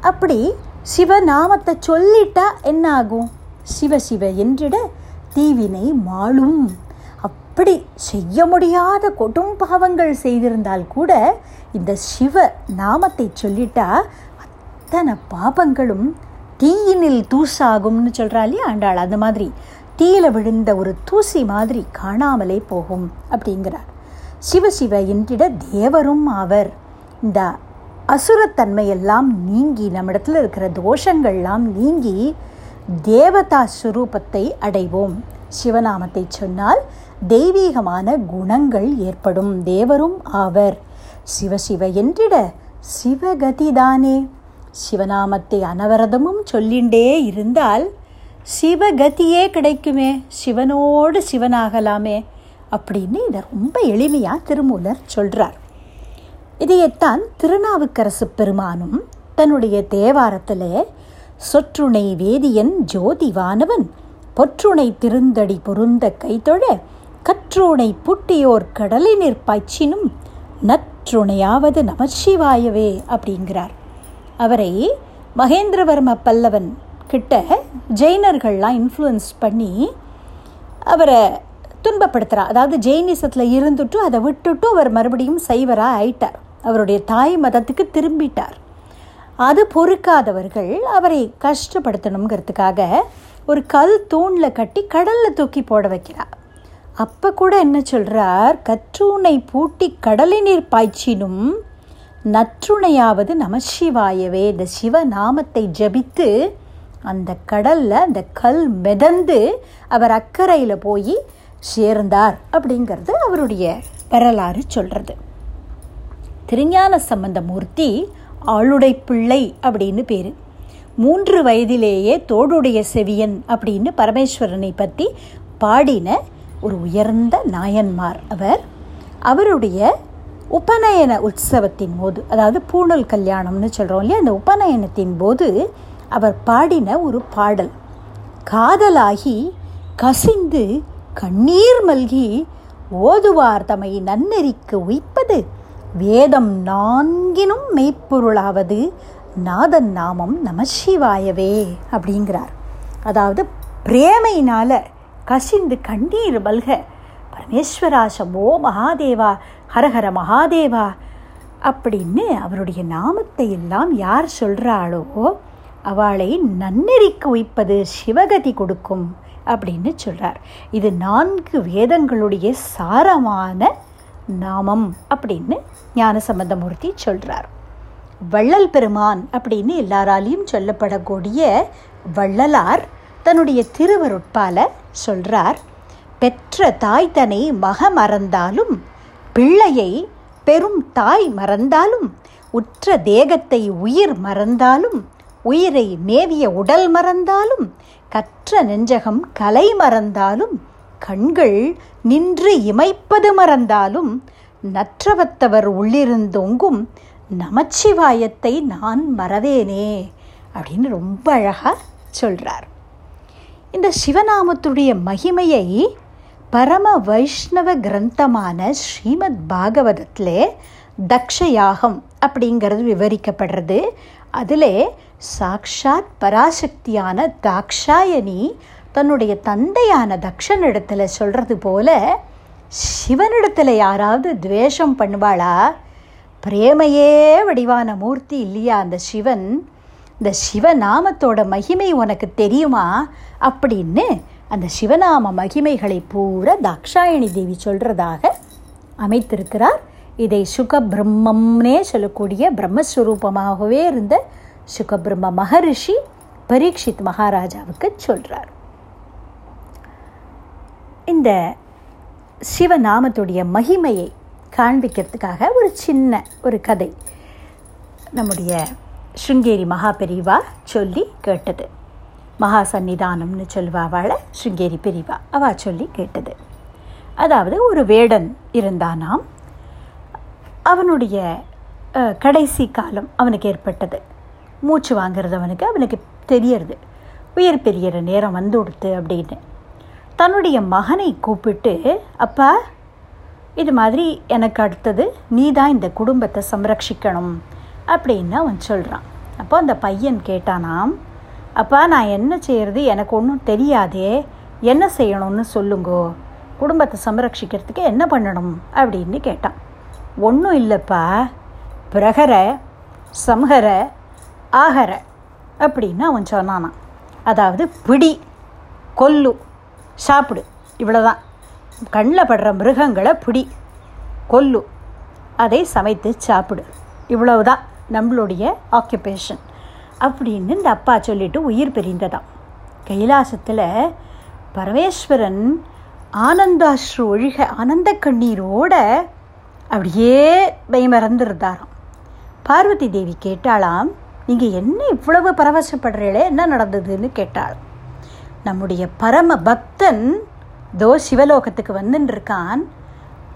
அப்படி சிவநாமத்தை சொல்லிட்டா என்ன ஆகும்? சிவ சிவ என்றிட தீவினை மாளும். அப்படி செய்ய முடியாத கொடும் பாவங்கள் செய்திருந்தால் கூட இந்த சிவ நாமத்தை சொல்லிட்டா அத்தனை பாபங்களும் தீயினில் தூசாகும்னு சொல்கிறா இல்லையா ஆண்டாள்? அந்த மாதிரி தீயில விழுந்த ஒரு தூசி மாதிரி காணாமலே போகும் அப்படிங்கிறார். சிவ சிவ என்றிட தேவரும் ஆவர். இந்த அசுரத்தன்மையெல்லாம் நீங்கி நம்மிடத்தில் இருக்கிற தோஷங்கள்லாம் நீங்கி தேவதா சுரூபத்தை அடைவோம். சிவநாமத்தை சொன்னால் தெய்வீகமான குணங்கள் ஏற்படும். தேவரும் ஆவர். சிவசிவ என்றிட சிவகதிதானே. சிவநாமத்தை அனவரதமும் சொல்லிண்டே இருந்தால் சிவகதியே கிடைக்குமே. சிவனோடு சிவனாகலாமே அப்படின்னு இதை ரொம்ப எளிமையாக திருமூலர் சொல்கிறார் இதையத்தான் திருநாவுக்கரசு பெருமானும் தன்னுடைய தேவாரத்தில் சொற்றுணை வேதியன் ஜோதிவானவன் பொற்றுணை திருந்தடி பொருந்த கைத்தொழ கற்றோனை புட்டியோர் கடலினிற் பாய்ச்சினும் நற்றுணையாவது நமசிவாயவே அப்படிங்கிறார். அவரை மகேந்திரவர்ம பல்லவன் கிட்ட ஜெயினர்கள்லாம் இன்ஃப்ளூயன்ஸ் பண்ணி அவரை துன்பப்படுத்துகிறார் அதாவது ஜெயினிசத்தில் இருந்துட்டு அதை விட்டுட்டு அவர் மறுபடியும் சைவராக ஆயிட்டார். அவருடைய தாய் மதத்துக்கு திரும்பிட்டார். அது பொறுக்காதவர்கள் அவரை கஷ்டப்படுத்தணுங்கிறதுக்காக ஒரு கல் தூணில் கட்டி கடலில் தூக்கி போட வைக்கிறார். அப்போ கூட என்ன சொல்கிறார் கற்றூனை பூட்டி நீர் பாய்ச்சினும் நற்றுணையாவது நமசிவாயவே இந்த சிவ நாமத்தை ஜபித்து அந்த கடலில் அந்த கல் மிதந்து அவர் அக்கறையில் போய் சேர்ந்தார் அப்படிங்கிறது அவருடைய வரலாறு சொல்கிறது திருஞான சம்பந்தமூர்த்தி ஆளுடை பிள்ளை அப்படின்னு பேர். மூன்று வயதிலேயே தோடுடைய செவியன் அப்படின்னு பரமேஸ்வரனை பற்றி பாடின ஒரு உயர்ந்த நாயன்மார் அவர். அவருடைய உபநயன உற்சவத்தின் போது அதாவது பூணல் கல்யாணம்னு சொல்கிறோம் இல்லையா அந்த உபநயனத்தின் போது அவர் பாடின ஒரு பாடல். காதலாகி கசிந்து கண்ணீர் மல்கி ஓதுவார் தமை நன்னெறிக்கு உய்ப்பது. வேதம் நான்கினும் மெய்ப்பொருளாவது நாதன் நாமம் நமசிவாயவே அப்படிங்கிறார். அதாவது பிரேமையினால கசிந்து கண்ணீர் மல்க பரமேஸ்வரா சம்போ மகாதேவா ஹரஹர மகாதேவா. அப்படின்னு அவருடைய நாமத்தை எல்லாம் யார் சொல்கிறாளோ அவளை நன்னெறிக்கு உய்ப்பது சிவகதி கொடுக்கும் அப்படின்னு சொல்கிறார் இது நான்கு வேதங்களுடைய சாரமான நாமம் அப்படின்னு ஞானசம்பந்தமூர்த்தி சொல்கிறார் வள்ளல் பெருமான் அப்படின்னு எல்லாராலையும் சொல்லப்படக்கூடிய வள்ளலார் தன்னுடைய திருவருட்பால சொல்கிறார் பெற்ற தாய் தனை மக மறந்தாலும் பிள்ளையை பெரும் தாய் மறந்தாலும் உற்ற தேகத்தை உயிர் மறந்தாலும் உயிரை மேவிய உடல் மறந்தாலும் கற்ற நெஞ்சகம் கலை மறந்தாலும் கண்கள் நின்று இமைப்பது மறந்தாலும் நற்றவத்தவர் உள்ளிருந்தொங்கும் நமச்சிவாயத்தை நான் மறவேனே அப்படின்னு ரொம்ப அழகாக சொல்கிறார் இந்த சிவநாமத்துடைய மகிமையை பரம வைஷ்ணவ கிரந்தமான ஸ்ரீமத் பாகவதத்தில் தக்ஷயாகம் அப்படிங்கிறது விவரிக்கப்படுறது. அதில் சாக்ஷாத் பராசக்தியான தாக்ஷாயணி தன்னுடைய தந்தையான தக்ஷனிடத்தில் சொல்கிறது போல சிவனிடத்தில் யாராவது துவேஷம் பண்ணுவாளா? பிரேமையே வடிவான மூர்த்தி இல்லையா அந்த சிவன்? இந்த சிவநாமத்தோட மகிமை உனக்கு தெரியுமா? அப்படின்னு அந்த சிவநாம மகிமைகளை பூரா தாக்ஷாயணி தேவி சொல்கிறதாக அமைத்திருக்கிறார். இதை சுகபிரம்மம்னே சொல்லக்கூடிய பிரம்மஸ்வரூபமாகவே இருந்த சுகபிரம்ம மகரிஷி பரீட்சித் மகாராஜாவுக்கு சொல்கிறார் இந்த சிவநாமத்துடைய மகிமையை காண்பிக்கிறதுக்காக ஒரு சின்ன ஒரு கதை. நம்முடைய ஸ்ருங்கேரி மகாபெரிவா சொல்லி கேட்டது மகா சந்நிதானம்னு சொல்லுவா ஸ்ருங்கேரி பெரிவா அவா சொல்லி கேட்டது அதாவது ஒரு வேடன் இருந்தானாம் அவனுடைய கடைசி காலம் அவனுக்கு ஏற்பட்டது மூச்சு வாங்கிறது அவனுக்கு அவனுக்கு தெரியறது உயிர் பெரியற நேரம் வந்து கொடுத்து அப்படின்னு தன்னுடைய மகனை கூப்பிட்டு அப்பா இது மாதிரி எனக்கு அடுத்தது நீ தான் இந்த குடும்பத்தை சம்ரட்சிக்கணும் அப்படின்னு அவன் சொல்கிறான் அப்போ அந்த பையன் கேட்டானாம் அப்பா நான் என்ன செய்கிறது எனக்கு ஒன்றும் தெரியாதே. என்ன செய்யணும்னு சொல்லுங்கோ. குடும்பத்தை சம்ரட்சிக்கிறதுக்கு என்ன பண்ணணும்? அப்படின்னு கேட்டான். ஒன்றும் இல்லைப்பா. பிரகர சம்ஹர ஆகர அப்படின்னு அவன் சொன்னானான் அதாவது பிடி கொல்லு சாப்பிடு இவ்வளோதான் கண்ணில் படுற மிருகங்களை பிடி கொல்லு. அதை சமைத்து சாப்பிடு. இவ்வளவுதான். நம்மளுடைய ஆக்குபேஷன் அப்படின்னு இந்த அப்பா சொல்லிட்டு உயிர் பிரிந்ததாம். கைலாசத்தில் பரமேஸ்வரன் ஆனந்தாஸ்ரு ஒழிக ஆனந்த கண்ணீரோட அப்படியே பயமறந்துருந்தாராம் பார்வதி தேவி கேட்டாலாம் நீங்கள் என்ன இவ்வளவு பரவசப்படுறீங்களே என்ன நடந்ததுன்னு? கேட்டாள். நம்முடைய பரம பக்தன் தோ சிவலோகத்துக்கு வந்துன்னு இருக்கான்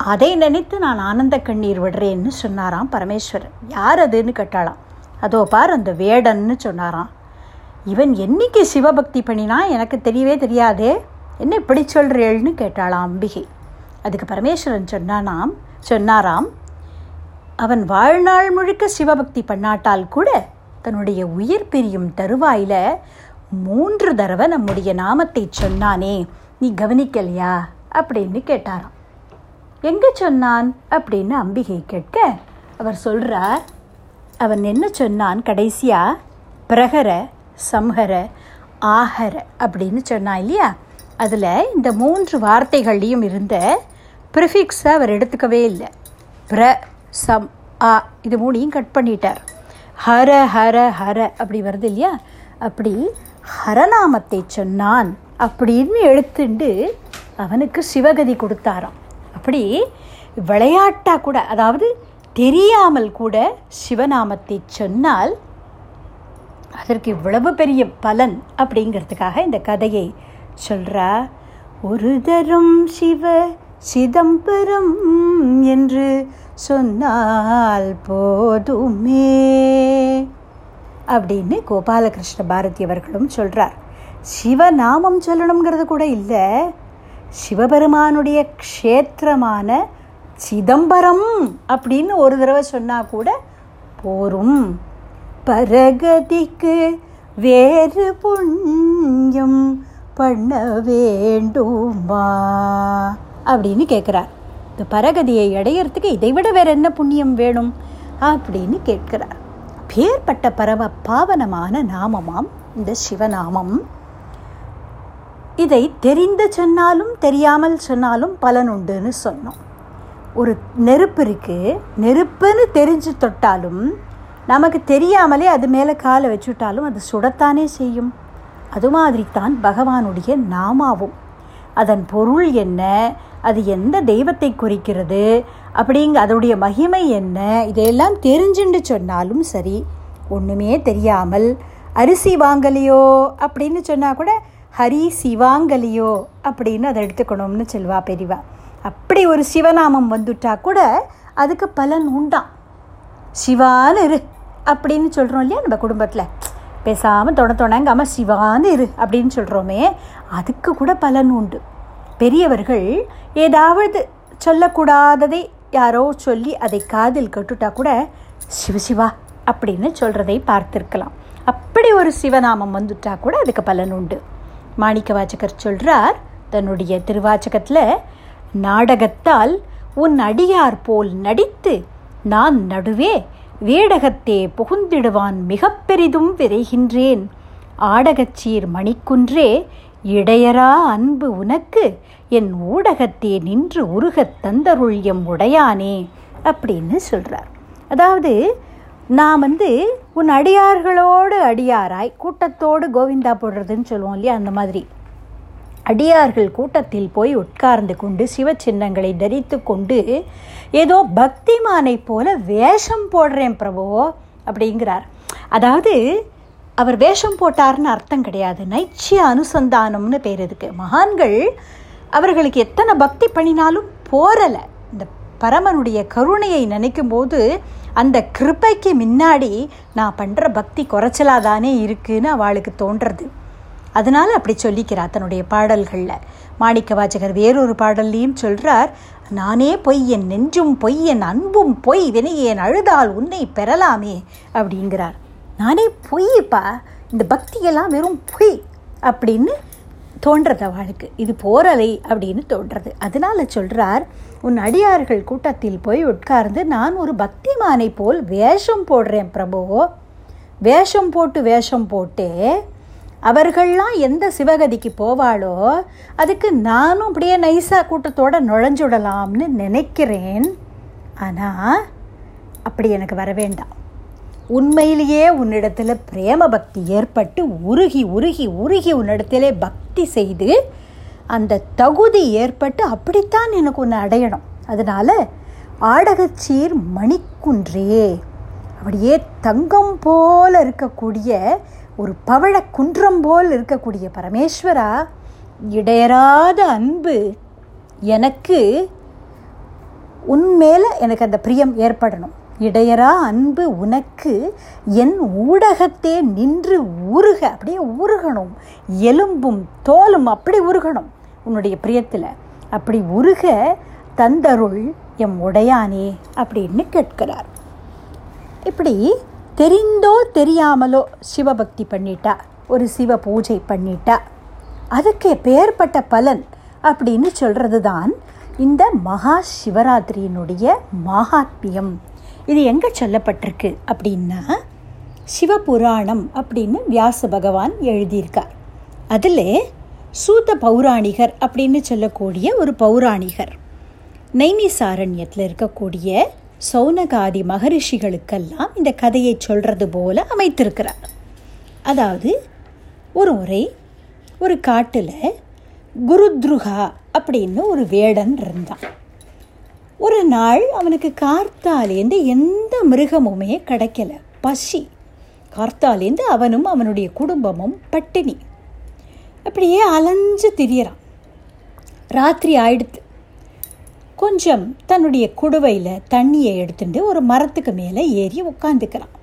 அதை நினைத்து நான் ஆனந்த கண்ணீர் விடுறேன்னு சொன்னாராம் பரமேஸ்வரன். யார் அதுன்னு கேட்டாளாம். அதோ பார் அந்த வேடன்னு சொன்னாராம். இவன் என்னைக்கு சிவபக்தி பண்ணினா எனக்கு தெரியவே தெரியாதே. என்ன இப்படி சொல்கிறேள்னு கேட்டாளாம் அம்பிகை. அதுக்கு பரமேஸ்வரன் சொன்னானாம் சொன்னாராம் அவன் வாழ்நாள் முழுக்க சிவபக்தி பண்ணாட்டால் கூட தன்னுடைய உயிர் பிரியும் தருவாயில் மூன்று தடவை நம்முடைய நாமத்தை சொன்னானே. நீ கவனிக்கலையா? அப்படின்னு கேட்டாராம். எங்கே சொன்னான்? அப்படின்னு அம்பிகை கேட்க அவர் சொல்கிறார் அவன் என்ன சொன்னான் கடைசியா? பிரகர சம்ஹர ஆஹர அப்படின்னு சொன்னான் இல்லையா? அதில் இந்த மூன்று வார்த்தைகள்லையும் இருந்த ப்ரிஃபிக்ஸை அவர் எடுத்துக்கவே இல்லை. பிர சம் ஆ இது மூணையும் கட் பண்ணிட்டார். ஹர ஹர ஹர அப்படி வருது இல்லையா? அப்படி ஹரநாமத்தை சொன்னான் அப்படின்னு எடுத்துண்டு அவனுக்கு சிவகதி கொடுத்தாராம். அப்படி விளையாட்டாக கூட அதாவது தெரியாமல் கூட சிவநாமத்தை சொன்னால் அதற்கு இவ்வளவு பெரிய பலன் அப்படிங்கிறதுக்காக இந்த கதையை சொல்கிறா ஒரு தரம் சிவ சிதம்பரம் என்று சொன்னால் போதுமே அப்படின்னு கோபாலகிருஷ்ண பாரதி அவர்களும் சொல்கிறார் சிவநாமம் சொல்லணுங்கிறது கூட இல்லை சிவபெருமானுடைய க்ஷேத்திரமான சிதம்பரம் அப்படின்னு ஒரு தடவை சொன்னால் கூட போரும். பரகதிக்கு வேறு புண்ணியம் பண்ண வேண்டுமா? அப்படின்னு கேட்குறார் இந்த பரகதியை அடையிறதுக்கு இதை விட வேற என்ன புண்ணியம் வேணும்? அப்படின்னு கேட்கிறார். பேர்பட்ட பரவ பாவனமான நாமமாம் இந்த சிவநாமம். இதை தெரிந்து சொன்னாலும் தெரியாமல் சொன்னாலும் பலன் உண்டுன்னு சொன்னோம். ஒரு நெருப்பு இருக்குது நெருப்புன்னு தெரிஞ்சு தொட்டாலும் நமக்கு தெரியாமலே அது மேலே காலை வச்சுட்டாலும் அது சுடத்தானே செய்யும். அது மாதிரி தான் பகவானுடைய நாமாவும். அதன் பொருள் என்ன? அது எந்த தெய்வத்தை குறிக்கிறது? அப்படிங்க அதோடைய மகிமை என்ன? இதையெல்லாம் தெரிஞ்சுண்டு சொன்னாலும் சரி ஒன்றுமே தெரியாமல் அரிசி வாங்கலையோ அப்படின்னு சொன்னால் கூட ஹரி சிவாங்கலியோ அப்படின்னு அதை எடுத்துக்கணும்னு சொல்வா பெரியவா அப்படி ஒரு சிவநாமம் வந்துட்டா கூட அதுக்கு பலன் உண்டாம். சிவான்னு இரு அப்படின்னு சொல்கிறோம் இல்லையா நம்ம குடும்பத்தில். பேசாமல் தொண தொணங்காமல் சிவான்னு இரு அப்படின்னு சொல்கிறோமே அதுக்கு கூட பலன் உண்டு. பெரியவர்கள் ஏதாவது சொல்லக்கூடாததை யாரோ சொல்லி அதை காதில் கட்டுட்டா கூட சிவசிவா அப்படின்னு சொல்கிறதை பார்த்துருக்கலாம். அப்படி ஒரு சிவநாமம் வந்துட்டா கூட அதுக்கு பலன் உண்டு. மாணிக்க வாச்சகர் சொல்கிறார் தன்னுடைய திருவாச்சகத்தில் நாடகத்தால் உன் அடியார் போல் நடித்து நான் நடுவே வேடகத்தே புகுந்திடுவான் மிக பெரிதும் விரைகின்றேன். ஆடகச்சீர் மணிக்குன்றே இடையரா அன்பு உனக்கு என் ஊடகத்தே நின்று உருகத் தந்தருள்யம் உடையானே அப்படின்னு சொல்கிறார் அதாவது நான் வந்து உன் அடியார்களோடு அடியாராய் கூட்டத்தோடு கோவிந்தா போடுறதுன்னு சொல்லுவோம் இல்லையா அந்த மாதிரி. அடியார்கள் கூட்டத்தில் போய் உட்கார்ந்து கொண்டு சிவ சின்னங்களை தரித்து கொண்டு ஏதோ பக்திமானை போல வேஷம் போடுறேன் பிரபோ அப்படிங்கிறார். அதாவது அவர் வேஷம் போட்டார்னு அர்த்தம் கிடையாது. நைச்சிய அனுசந்தானம்னு பேர் இருக்கு. மகான்கள் அவர்களுக்கு எத்தனை பக்தி பண்ணினாலும் போரலை இந்த பரமனுடைய கருணையை நினைக்கும் போது அந்த கிருப்பைக்கு முன்னாடி நான் பண்ணுற பக்தி குறைச்சலாக தானே இருக்குன்னு அவளுக்கு தோன்றது. அதனால் அப்படி சொல்லிக்கிறா தன்னுடைய பாடல்களில். மாணிக்க வாச்சகர் வேறொரு பாடல்லையும் சொல்கிறார் நானே பொய் என் நெஞ்சும் பொய் என் அன்பும் பொய் வினையேன் அழுதால் உன்னை பெறலாமே அப்படிங்கிறார். நானே பொய்ப்பா? இந்த பக்தியெல்லாம் வெறும் பொய் அப்படின்னு தோன்றது அவளுக்கு. இது போரலை அப்படின்னு தோன்றது. அதனால சொல்கிறார் உன் அடியார்கள் கூட்டத்தில் போய் உட்கார்ந்து நான் ஒரு பக்திமானை போல் வேஷம் போடுறேன் பிரபு. வேஷம் போட்டு வேஷம் போட்டு அவர்கள்லாம் எந்த சிவகதிக்கு போவாளோ அதுக்கு நானும் அப்படியே நைஸாக கூட்டத்தோடு நுழைஞ்சுடலாம்னு நினைக்கிறேன். ஆனால் அப்படி எனக்கு வர வேண்டாம். உண்மையிலேயே உன்னிடத்தில் பிரேம பக்தி ஏற்பட்டு உருகி உருகி உருகி உன்னிடத்திலே பக்தி செய்து அந்த தகுதி ஏற்பட்டு அப்படித்தான் எனக்கு ஒன்று அடையணும். அதனால் ஆடகச்சீர் மணிக்குன்றே. அப்படியே தங்கம் போல் இருக்கக்கூடிய ஒரு பவழ குன்றம் போல் இருக்கக்கூடிய பரமேஸ்வரா இடையறாத அன்பு எனக்கு உன்மேல எனக்கு அந்த பிரியம் ஏற்படணும். இடையரா அன்பு உனக்கு என் ஊடகத்தே நின்று உருக அப்படியே உருகணும் எலும்பும் தோலும் அப்படி உருகணும் உன்னுடைய பிரியத்தில். அப்படி உருக தந்தருள் எம் உடையானே அப்படின்னு கேட்கிறார். இப்படி தெரிந்தோ தெரியாமலோ சிவபக்தி பண்ணிட்டா ஒரு சிவ பூஜை பண்ணிட்டா அதுக்கு பேர்பட்ட பலன் அப்படின்னு சொல்கிறது தான் இந்த மகா சிவராத்திரியினுடைய மகாத்மியம். இது எங்கே சொல்லப்பட்டிருக்கு அப்படின்னா சிவபுராணம் அப்படின்னு வியாச பகவான் எழுதியிருக்கார். அதில் சூத பௌராணிகர் அப்படின்னு சொல்லக்கூடிய ஒரு பௌராணிகர் நைமிசாரண்யத்தில் இருக்கக்கூடிய சௌனகாதி மகரிஷிகளுக்கெல்லாம் இந்த கதையை சொல்கிறது போல அமைத்திருக்கிறார். அதாவது ஒரு முறை ஒரு காட்டில் குருத்ருகா அப்படின்னு ஒரு வேடன் இருந்தான். ஒரு நாள் அவனுக்கு கார்த்தாலேருந்து எந்த மிருகமுமே கிடைக்கல. பசி. கார்த்தாலேருந்து அவனும் அவனுடைய குடும்பமும் பட்டினி. அப்படியே அலைஞ்சு திரியறான். ராத்திரி ஆயிடுத்து. கொஞ்சம் தன்னுடைய குடுவையில் தண்ணியை எடுத்துட்டு ஒரு மரத்துக்கு மேலே ஏறி உட்காந்துக்கிறான்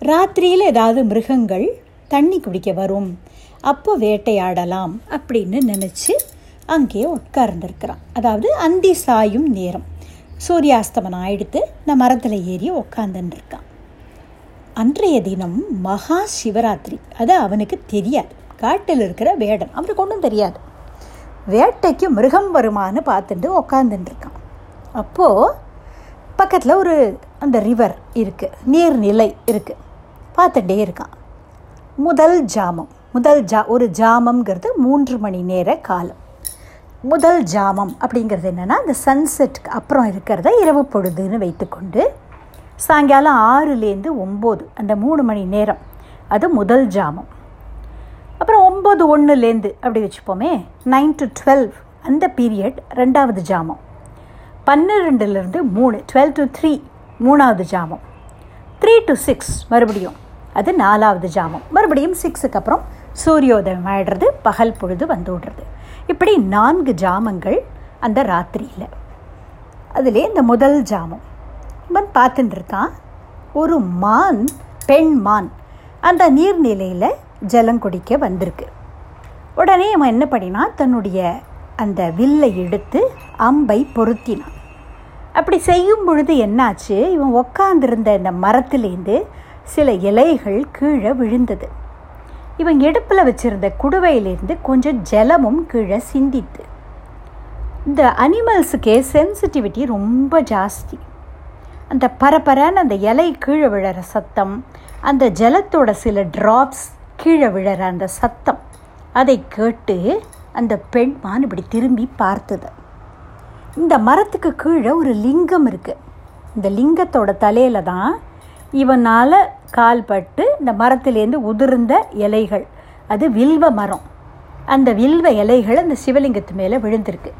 ராத்திரியில் ஏதாவது மிருகங்கள் தண்ணி குடிக்க வரும். அப்போ வேட்டையாடலாம் அப்படின்னு நினச்சி அங்கே உட்கார்ந்துருக்கிறான். அதாவது அந்தி சாயும் நேரம். சூரியாஸ்தமனம் ஆயிடுத்து இந்த மரத்தில் ஏறி உக்காந்துருக்கான் அன்றைய தினம் மகா சிவராத்திரி. அது அவனுக்கு தெரியாது. காட்டில் இருக்கிற வேடன். அவனுக்கு ஒன்றும் தெரியாது. வேட்டைக்கு மிருகம் வருமானு பார்த்துட்டு உக்காந்துட்டுருக்கான் அப்போது பக்கத்தில் ஒரு அந்த ரிவர் இருக்குது நீர்நிலை இருக்குது பார்த்துட்டே இருக்கான். முதல் ஜாமம். முதல் ஜா ஒரு ஜாமம்ங்கிறது மூன்று மணி நேர காலம். முதல் ஜாமம் அப்படிங்கிறது என்னென்னா அந்த சன்செட்டுக்கு அப்புறம் இருக்கிறத இரவு பொழுதுன்னு வைத்துக்கொண்டு சாயங்காலம் ஆறுலேருந்து ஒம்பது அந்த மூணு மணி நேரம் அது முதல் ஜாமம். அப்புறம் ஒம்பது ஒன்றுலேருந்து அப்படி வச்சுப்போமே நைன் டு டுவெல் அந்த பீரியட் ரெண்டாவது ஜாமம். பன்னிரெண்டுலேருந்து மூணு டுவெல் டு த்ரீ மூணாவது ஜாமம். த்ரீ டு சிக்ஸ் மறுபடியும் அது நாலாவது ஜாமம். மறுபடியும் சிக்ஸுக்கு அப்புறம் சூரியோதயம் ஆயிடுறது பகல் பொழுது வந்து விடுறது. இப்படி நான்கு ஜாமங்கள் அந்த ராத்திரியில். அதிலே இந்த முதல் ஜாமம். இவன் பார்த்துட்டு இருக்கான் ஒரு மான் பெண் மான் அந்த நீர்நிலையில் ஜலம் குடிக்க வந்திருக்கு. உடனே அவன் என்ன பண்ணினா தன்னுடைய அந்த வில்லை எடுத்து அம்பை பொருத்தினான். அப்படி செய்யும் பொழுது என்னாச்சு? இவன் உக்காந்துருந்த இந்த மரத்துலேருந்து சில இலைகள் கீழே விழுந்தது. இவன் எடுப்பில் வச்சுருந்த குடுவையிலேருந்து கொஞ்சம் ஜலமும் கீழே சிந்தித்து. இந்த அனிமல்ஸுக்கே சென்சிட்டிவிட்டி ரொம்ப ஜாஸ்தி. அந்த பரபரன்னு அந்த இலை கீழே விழற சத்தம் அந்த ஜலத்தோட சில ட்ராப்ஸ் கீழே விழற அந்த சத்தம் அதை கேட்டு அந்த பெண் மான் இப்படி திரும்பி பார்த்தது. இந்த மரத்துக்கு கீழே ஒரு லிங்கம் இருக்குது இந்த லிங்கத்தோட தலையில் தான் இவனால் கால் பட்டு இந்த மரத்துலேருந்து உதிர்ந்த இலைகள். அது வில்வ மரம். அந்த வில்வ இலைகள் அந்த சிவலிங்கத்து மேலே விழுந்திருக்கு.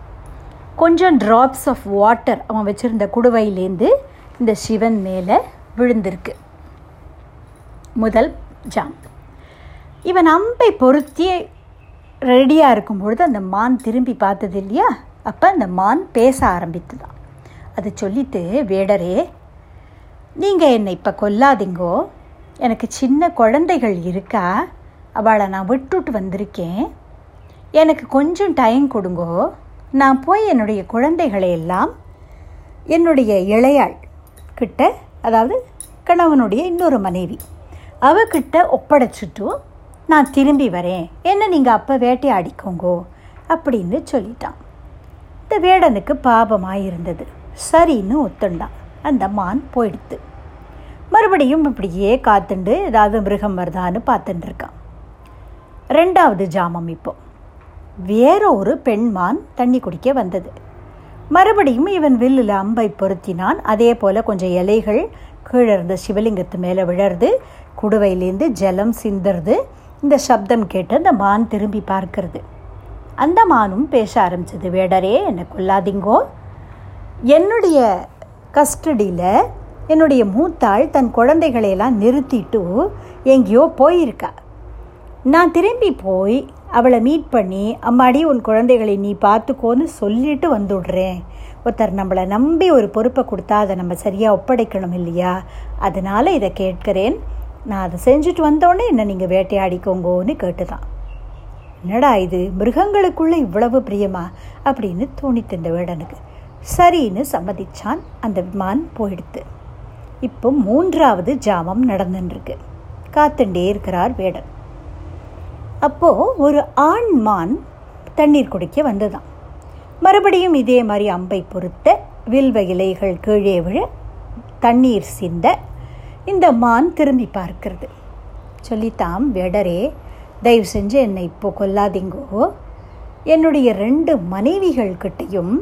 கொஞ்சம் ட்ராப்ஸ் ஆஃப் வாட்டர் அவன் வச்சுருந்த குடுவையிலேருந்து இந்த சிவன் மேலே விழுந்திருக்கு. முதல் ஜாம் இவன் அம்பை பொருத்தி ரெடியாக இருக்கும் பொழுது அந்த மான் திரும்பி பார்த்தது இல்லையா அப்போ அந்த மான் பேச ஆரம்பித்து தான் அது சொல்லிட்டு வேடரே நீங்கள் என்னை இப்போ கொல்லாதீங்கோ. எனக்கு சின்ன குழந்தைகள் இருக்கா? அவளை நான் விட்டுட்டு வந்திருக்கேன். எனக்கு கொஞ்சம் டைம் கொடுங்கோ. நான் போய் என்னுடைய குழந்தைகளை எல்லாம் என்னுடைய இளையாள் கிட்ட அதாவது கணவனுடைய இன்னொரு மனைவி அவகிட்ட ஒப்படைச்சிட்டு நான் திரும்பி வரேன். என்ன நீங்கள் அப்போ வேட்டையாடிக்கோங்கோ அப்படின்னு சொல்லிட்டான். இந்த வேடனுக்கு பாபமாக இருந்தது சரின்னு ஒத்துண்டான். அந்த மான் போயிடுத்து. மறுபடியும் இப்படியே காத்துண்டு ஏதாவது மிருகம் வருதான்னு பார்த்துட்டு இருக்கான் ரெண்டாவது ஜாமம் இப்போ. வேற ஒரு பெண்மான் தண்ணி குடிக்க வந்தது. மறுபடியும் இவன் வில்லில் அம்பை பொருத்தினான். அதே போல் கொஞ்சம் இலைகள் கீழே இருந்த சிவலிங்கத்து மேலே விழருது குடுவையிலேருந்து ஜலம் சிந்துறது இந்த சப்தம் கேட்டு அந்த மான் திரும்பி பார்க்கறது. அந்த மானும் பேச ஆரம்பிச்சது வேடரே என்னை கொல்லாதீங்கோ. என்னுடைய கஸ்டடியில் என்னுடைய மூத்தாள் தன் குழந்தைகளையெல்லாம் நிறுத்திட்டு எங்கேயோ போயிருக்கா. நான் திரும்பி போய் அவளை மீட் பண்ணி அம்மாடி உன் குழந்தைகளை நீ பார்த்துக்கோன்னு சொல்லிட்டு வந்துடுறேன். ஒருத்தர் நம்மளை நம்பி ஒரு பொறுப்பை கொடுத்தா அதை நம்ம சரியாக ஒப்படைக்கணும் இல்லையா? அதனால் இதை கேட்கிறேன். நான் அதை செஞ்சுட்டு வந்தோடனே என்ன நீங்கள் வேட்டையாடிக்கோங்கோன்னு கேட்டுதான். என்னடா இது? மிருகங்களுக்குள்ளே இவ்வளவு பிரியமா? அப்படின்னு தோணித்து இந்த வேடனுக்கு. சரின்னு சம்மதிச்சான் அந்த விமான் போயிடுத்து. இப்போ மூன்றாவது ஜாமம் நடந்துட்டுருக்கு காத்துண்டே இருக்கிறார் வேடன். அப்போது ஒரு ஆண் மான் தண்ணீர் குடிக்க வந்ததான். மறுபடியும் இதே மாதிரி அம்பை பொறுத்த வில்வ இலைகள் கீழே விழ தண்ணீர் சிந்த இந்த மான் திரும்பி பார்க்கிறது. சொல்லித்தாம் வேடரே தயவு செஞ்சு என்னை இப்போ கொல்லாதீங்கோ. என்னுடைய ரெண்டு மனைவிகள் கிட்டையும்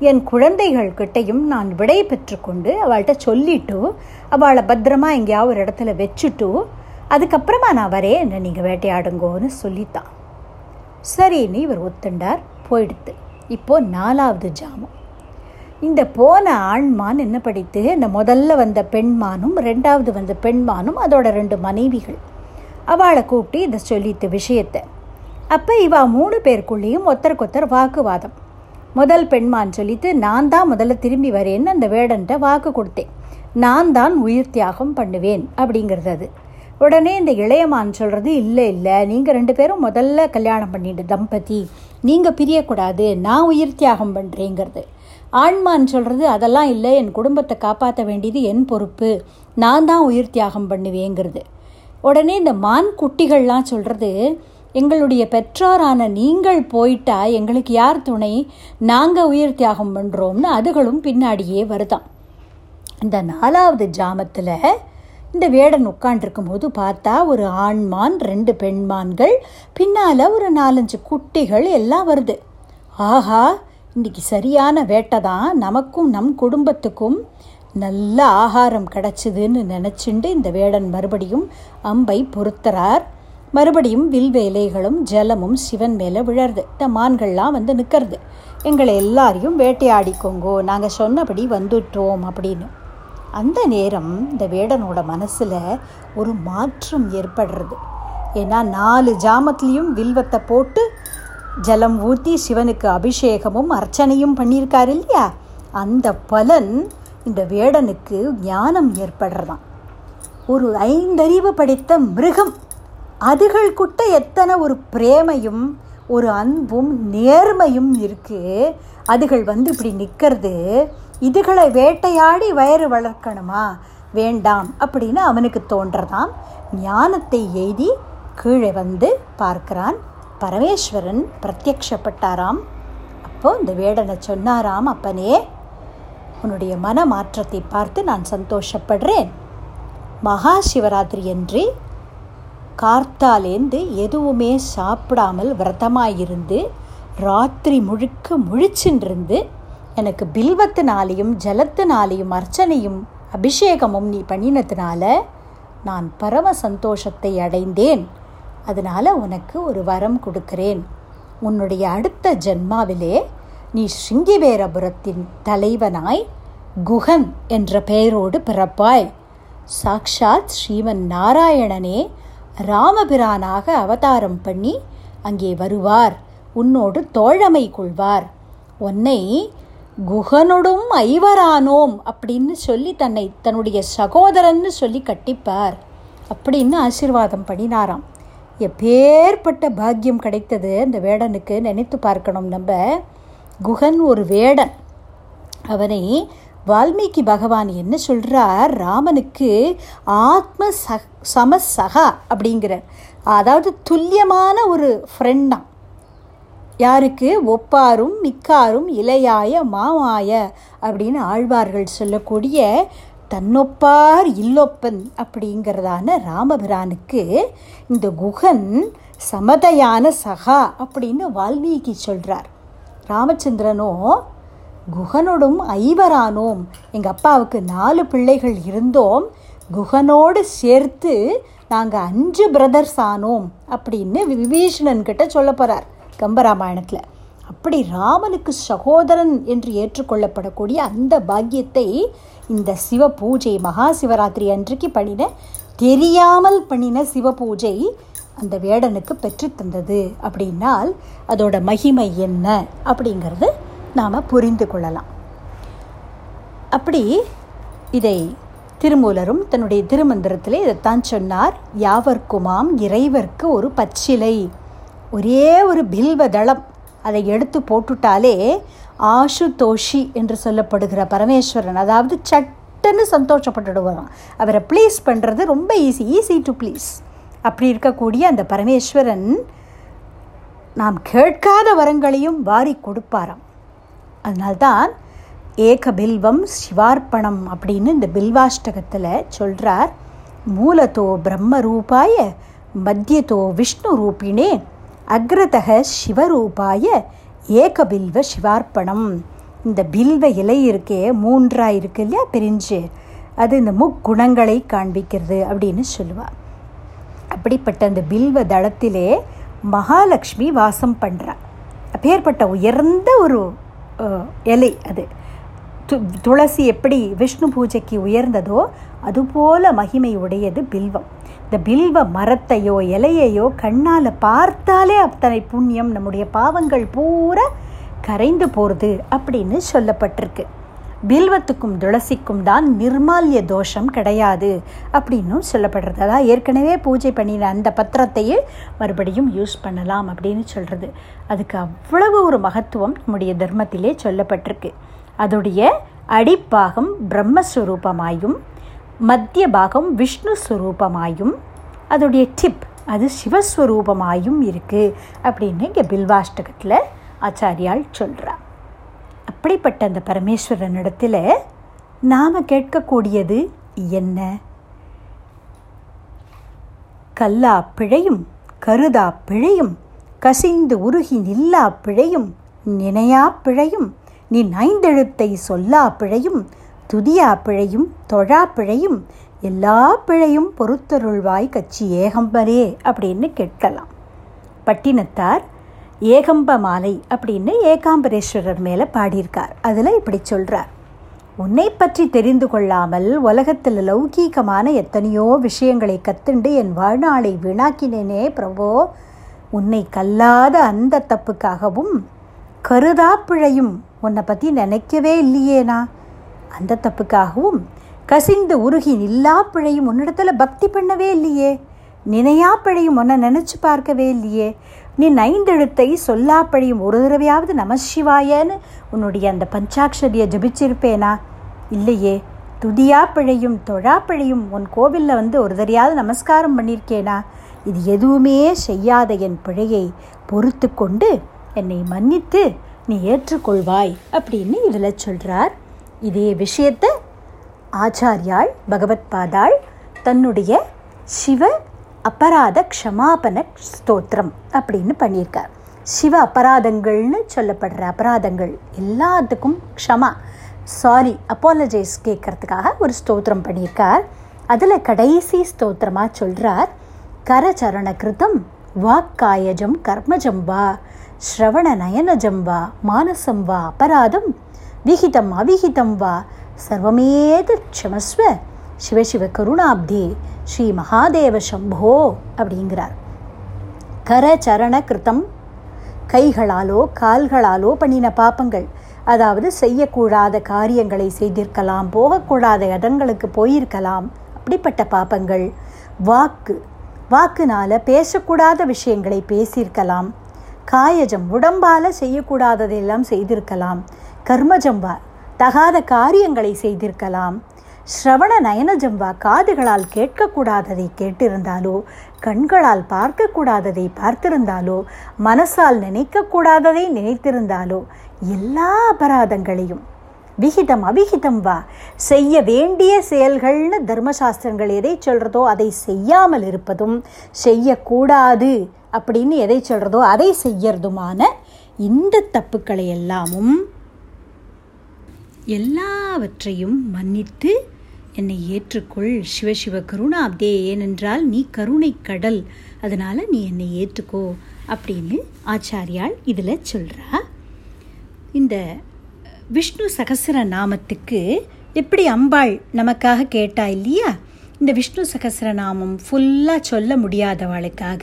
என் குழந்தைகள் கிட்டையும் நான் விடை பெற்றுக்கொண்டு அவள்கிட்ட சொல்லிட்டு அவளை பத்திரமா எங்கேயாவது ஒரு இடத்துல வச்சுட்டு அதுக்கப்புறமா நான் வரேன் என்ன நீங்கள் வேட்டையாடுங்கோன்னு சொல்லித்தான் சரின்னு இவர் ஒத்துண்டார் போயிடுத்து. இப்போ நாலாவது ஜாமம். இந்த போன ஆண்மான் என்ன படித்து இந்த முதல்ல வந்த பெண்மானும் ரெண்டாவது வந்த பெண்மானும் அதோட ரெண்டு மனைவிகள். அவளை கூப்பிட்டு இதை சொல்லித்த விஷயத்தை. அப்போ இவா மூணு பேருக்குள்ளேயும் ஒத்தருக்கொத்தர் வாக்குவாதம். முதல் பெண்மான் சொல்லிட்டு நான் தான் முதல்ல திரும்பி வரேன்னு அந்த வேடன்ட்ட வாக்கு கொடுத்தேன். நான் தான் உயிர் தியாகம் பண்ணுவேன் அப்படிங்கிறது அது. உடனே இந்த இளையமான் சொல்கிறது இல்லை இல்லை நீங்கள் ரெண்டு பேரும் முதல்ல கல்யாணம் பண்ணிட்டு தம்பதி. நீங்கள் பிரியக்கூடாது நான் உயிர் தியாகம் பண்ணுறேங்கிறது ஆண்மான் சொல்கிறது அதெல்லாம் இல்லை என் குடும்பத்தை காப்பாற்ற வேண்டியது என் பொறுப்பு. நான் தான் உயிர் தியாகம் பண்ணுவேங்கிறது. உடனே இந்த மான் குட்டிகள்லாம் சொல்கிறது எங்களுடைய பெற்றோரான நீங்கள் போயிட்டா எங்களுக்கு யார் துணை? நாங்கள் உயிர் தியாகம் பண்ணுறோம்னு அதுகளும் பின்னாடியே வருதாம். இந்த நாலாவது ஜாமத்தில் இந்த வேடன் உட்காண்டிருக்கும் போது பார்த்தா ஒரு ஆண்மான் ரெண்டு பெண்மான்கள் பின்னால் ஒரு நாலஞ்சு குட்டிகள் எல்லாம் வருது. ஆஹா இன்னைக்கு சரியான வேட்டை தான் நமக்கும் நம் குடும்பத்துக்கும் நல்ல ஆகாரம் கிடச்சிதுன்னு நினச்சிண்டு இந்த வேடன் மறுபடியும் அம்பை பொருத்துறார் மறுபடியும் வில் வேலைகளும் ஜலமும் சிவன் மேலே விழருது இந்த மான்கள்லாம் வந்து நிற்கிறது எங்களை எல்லாரையும் வேட்டையாடிக்கோங்கோ நாங்கள் சொன்னபடி வந்துட்டோம் அப்படின்னு. அந்த நேரம் இந்த வேடனோட மனசில் ஒரு மாற்றம் ஏற்படுறது. ஏன்னா நாலு ஜாமத்துலேயும் வில்வத்தை போட்டு ஜலம் ஊற்றி சிவனுக்கு அபிஷேகமும் அர்ச்சனையும் பண்ணியிருக்காரு இல்லையா? அந்த பலன் இந்த வேடனுக்கு ஞானம் ஏற்படுறதான் ஒரு ஐந்தறிவு படைத்த மிருகம். அதுகள் குட்ட எத்தனை ஒரு பிரேமையும் ஒரு அன்பும் நேர்மையும் இருக்குது அதுகள் வந்து இப்படி நிற்கிறது இதுகளை வேட்டையாடி வயிறு வளர்க்கணுமா? வேண்டாம் அப்படின்னு அவனுக்கு தோன்றதாம். ஞானத்தை எய்தி கீழே வந்து பார்க்கிறான். பரமேஸ்வரன் பிரத்யக்ஷப்பட்டாராம் அப்போது இந்த வேடனை சொன்னாராம் அப்பனே உன்னுடைய மன மாற்றத்தை பார்த்து நான் சந்தோஷப்படுறேன். மகா சிவராத்திரி அன்று கார்த்தாலேந்து எதுவுமே சாப்பிடாமல் விரதமாயிருந்து ராத்திரி முழுக்க முழிச்சுன்றிருந்து எனக்கு பில்வத்தினாலேயும் ஜலத்தினாலேயும் அர்ச்சனையும் அபிஷேகமும் நீ பண்ணினதுனால நான் பரம சந்தோஷத்தை அடைந்தேன். அதனால் உனக்கு ஒரு வரம் கொடுக்கிறேன். உன்னுடைய அடுத்த ஜென்மாவிலே நீ ஸ்ருங்கிவேரபுரத்தின் தலைவனாய் குகன் என்ற பெயரோடு பிறப்பாய். சாக்ஷாத் ஸ்ரீமன் நாராயணனே ராமபிரானாக அவதாரம் பண்ணி அங்கே வருவார். உன்னோடு தோழமை கொள்வார். உன்னை குகனொடும் ஐவரானோம் அப்படின்னு சொல்லி தன்னை தன்னுடைய சகோதரன்னு சொல்லி கட்டிப்பார் அப்படின்னு ஆசீர்வாதம் பண்ணினாராம். எப்பேற்பட்ட பாக்கியம் கிடைத்தது அந்த வேடனுக்கு நினைத்து பார்க்கணும் நம்ம. குகன் ஒரு வேடன். அவனை வால்மீகி பகவான் என்ன சொல்கிறார் ராமனுக்கு ஆத்ம ச சமசகா அப்படிங்கிறார். அதாவது துல்லியமான ஒரு ஃப்ரெண்ட் யாருக்கு? ஒப்பாரும் மிக்காரும் இலையாய மாமாய அப்படின்னு ஆழ்வார்கள் சொல்லக்கூடிய தன்னொப்பார் இல்லொப்பன் அப்படிங்கிறதான ராமபிரானுக்கு இந்த குகன் சமதையான சகா அப்படின்னு வால்மீகி சொல்கிறார் ராமச்சந்திரனோ குகனோடும் ஐவரானோம். எங்கள் அப்பாவுக்கு நாலு பிள்ளைகள் இருந்தோம். குகனோடு சேர்த்து நாங்கள் அஞ்சு பிரதர்ஸ் ஆனோம் அப்படின்னு விபீஷணன் கிட்ட சொல்ல போகிறார் கம்பராமாயணத்தில். அப்படி ராமனுக்கு சகோதரன் என்று ஏற்றுக்கொள்ளப்படக்கூடிய அந்த பாக்கியத்தை இந்த சிவ பூஜை மகா சிவராத்திரி அன்றைக்கு பண்ணின தெரியாமல் பண்ணின சிவ பூஜை அந்த வேடனுக்கு பெற்றுத்தந்தது அப்படின்னால் அதோட மகிமை என்ன? அப்படிங்கிறது நாம் புரிந்து கொள்ளலாம். அப்படி இதை திருமூலரும் தன்னுடைய திருமந்திரத்திலே இதைத்தான் சொன்னார். யாவர்க்குமாம் இறைவர்க்கு ஒரு பச்சிலை ஒரே ஒரு பில்வதளம் அதை எடுத்து போட்டுட்டாலே ஆஷு தோஷி என்று சொல்லப்படுகிற பரமேஸ்வரன் அதாவது சட்டுன்னு சந்தோஷப்பட்டுடுவாராம் அவரை ப்ளீஸ் பண்ணுறது ரொம்ப ஈஸி ஈஸி டு ப்ளீஸ் அப்படி இருக்கக்கூடிய அந்த பரமேஸ்வரன் நாம் கேட்காத வரங்களையும் வாரி கொடுப்பாராம். அதனால்தான் ஏக பில்வம் சிவார்ப்பணம் அப்படின்னு இந்த பில்வாஷ்டகத்தில் சொல்கிறார் மூலத்தோ பிரம்ம ரூபாய மத்தியத்தோ விஷ்ணு ரூபிணே அக்ரதக சிவரூபாய ஏக பில்வ சிவார்ப்பணம். இந்த பில்வ இலை இருக்கே மூன்றாக இருக்கு இல்லையா பிரிஞ்சு. அது இந்த முக்குணங்களை காண்பிக்கிறது அப்படின்னு சொல்லுவாள் அப்படிப்பட்ட அந்த பில்வ தளத்திலே மகாலட்சுமி வாசம் பண்ணுறா அப்பேற்பட்ட உயர்ந்த ஒரு இலை அது. து துளசி எப்படி விஷ்ணு பூஜைக்கு உயர்ந்ததோ அதுபோல மகிமை உடையது பில்வம். இந்த பில்வ மரத்தையோ இலையையோ கண்ணால் பார்த்தாலே அத்தனை புண்ணியம் நம்முடைய பாவங்கள் பூரா கரைந்து போகிறது அப்படின்னு சொல்லப்பட்டிருக்கு. பில்வத்துக்கும் துளசிக்கும் தான் நிர்மால்ய தோஷம் கிடையாது அப்படின்னும் சொல்லப்படுறது. ஏற்கனவே பூஜை பண்ணின அந்த பத்திரத்தையே மறுபடியும் யூஸ் பண்ணலாம் அப்படின்னு சொல்கிறது அதுக்கு அவ்வளவு ஒரு மகத்துவம் நம்முடைய தர்மத்திலே சொல்லப்பட்டிருக்கு. அதோடைய அடிப்பாகம் பிரம்மஸ்வரூபமாயும் மத்திய பாகம் விஷ்ணு ஸ்வரூபமாயும் அதோடைய டிப் அது சிவஸ்வரூபமாயும் இருக்குது அப்படின்னு இங்கே பில்வாஷ்டகத்தில் ஆச்சாரியால் சொல்கிறார் அப்படிப்பட்ட அந்த பரமேஸ்வரனிடத்தில் நாம் கேட்கக்கூடியது என்ன? கல்லா பிழையும் கருதா பிழையும் கசிந்து உருகி நில்லா பிழையும் நினையா பிழையும் நீ ஐந்தெழுத்தை சொல்லா பிழையும் துதியா பிழையும் தொழா பிழையும் எல்லா பிழையும் பொறுத்தருள்வாய் கட்சி ஏகம்பரே அப்படின்னு கேட்கலாம். பட்டினத்தார் ஏகம்ப மாலை அப்படின்னு ஏகாம்பரேஸ்வரர் மேலே பாடியிருக்கார். அதில் இப்படி சொல்கிறார் உன்னை பற்றி தெரிந்து கொள்ளாமல் உலகத்தில் லௌகீகமான எத்தனையோ விஷயங்களை கத்துண்டு என் வாழ்நாளை வீணாக்கினேனே பிரபோ. உன்னை கல்லாத அந்த தப்புக்காகவும் கருதா பிழையும் உன்னை பற்றி நினைக்கவே இல்லையேனா அந்த தப்புக்காகவும் கசிந்து உருகி நில்லா பிழையும் உன்னிடத்தில் பக்தி பண்ணவே இல்லையே. நினையா பிழையும் உன்னை நினச்சி பார்க்கவே இல்லையே. நீ நைந்தெழுத்தை சொல்லா ஒரு தடவையாவது நமசிவாயன்னு உன்னுடைய அந்த பஞ்சாட்சரியை ஜபிச்சிருப்பேனா? இல்லையே. துதியா பிழையும் உன் கோவிலில் வந்து ஒரு தடையாவது நமஸ்காரம் பண்ணியிருக்கேனா இது எதுவுமே செய்யாத என் பிழையை பொறுத்து கொண்டு என்னை மன்னித்து நீ ஏற்றுக்கொள்வாய் அப்படின்னு இதில் சொல்கிறார் இதே விஷயத்தை ஆச்சாரியாள் பகவத் பாதாள் தன்னுடைய சிவ அபராத க்ஷமாபன ஸ்தோத்திரம் அப்படின்னு பண்ணியிருக்கார். சிவ அபராதங்கள்னு சொல்லப்படுற அபராதங்கள் எல்லாத்துக்கும் க்ஷமா சாரி அப்பாலஜைஸ் கேட்கறதுக்காக ஒரு ஸ்தோத்திரம் பண்ணியிருக்கார். அதில் கடைசி ஸ்தோத்திரமாக சொல்கிறார் கரச்சரண கிருதம் வாக்காயஜம் கர்மஜம் வா ஸ்ரவண நயனஜம் வா மானசம் வா அபராதம் விகிதம் அவிகிதம் வா சர்வமேத க்ஷமஸ்வ சிவசிவ கருணாப்தே ஸ்ரீ மகாதேவ சம்போ அப்படிங்கிறார். கர சரண கிருத்தம். கைகளாலோ கால்களாலோ பண்ணின பாப்பங்கள். அதாவது செய்யக்கூடாத காரியங்களை செய்திருக்கலாம் போகக்கூடாத இடங்களுக்கு போயிருக்கலாம். அப்படிப்பட்ட பாப்பங்கள். வாக்கு. வாக்குனால பேசக்கூடாத விஷயங்களை பேசியிருக்கலாம். காயஜம் உடம்பால் செய்யக்கூடாததையெல்லாம் செய்திருக்கலாம். கர்மஜம்பா தகாத காரியங்களை செய்திருக்கலாம். ஸ்ரவண நயனஜம்பா காதுகளால் கேட்கக்கூடாததை கேட்டிருந்தாலோ? கண்களால் பார்க்கக்கூடாததை பார்த்திருந்தாலோ? மனசால் நினைக்கக்கூடாததை நினைத்திருந்தாலோ? எல்லா அபராதங்களையும். விகிதம் அவிகிதம் வா. செய்ய வேண்டிய செயல்கள்னு தர்மசாஸ்திரங்கள் எதை சொல்கிறதோ அதை செய்யாமல் இருப்பதும் செய்யக்கூடாது அப்படின்னு எதை சொல்கிறதோ அதை செய்யறதுமான இந்த தப்புக்களை எல்லாமும் எல்லாவற்றையும் மன்னித்து என்னை ஏற்றுக்கொள். சிவசிவ கருணாப்தே ஏனென்றால் நீ கருணை கடல். அதனால் நீ என்னை ஏற்றுக்கோ அப்படின்னு ஆச்சாரியால் இதில் சொல்கிறா இந்த விஷ்ணு சகசர நாமத்துக்கு எப்படி அம்பாள் நமக்காக கேட்டா இல்லையா? இந்த விஷ்ணு சகசிரநாமம் ஃபுல்லாக சொல்ல முடியாதவளுக்காக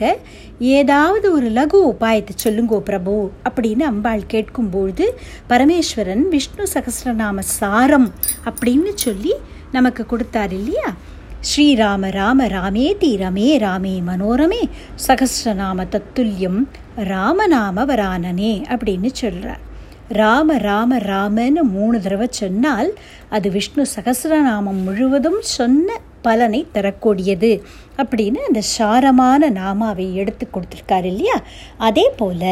ஏதாவது ஒரு லகு உபாயத்தை சொல்லுங்கோ பிரபு அப்படின்னு அம்பாள் கேட்கும்பொழுது பரமேஸ்வரன் விஷ்ணு சகசரநாம சாரம் அப்படின்னு சொல்லி நமக்கு கொடுத்தார் இல்லையா? ஸ்ரீராம ராம ராமேதி ரமே ராமே மனோரமே சகசிரநாம தத்துல்யம் ராமநாம வரானனே அப்படின்னு சொல்கிறார் ராம ராம ராமன்னு மூணு தடவை சொன்னால் அது விஷ்ணு சகசிரநாமம் முழுவதும் சொன்ன பலனை தரக்கூடியது அப்படின்னு அந்த சாரமான நாமாவை எடுத்து கொடுத்துருக்காரு இல்லையா? அதே போல்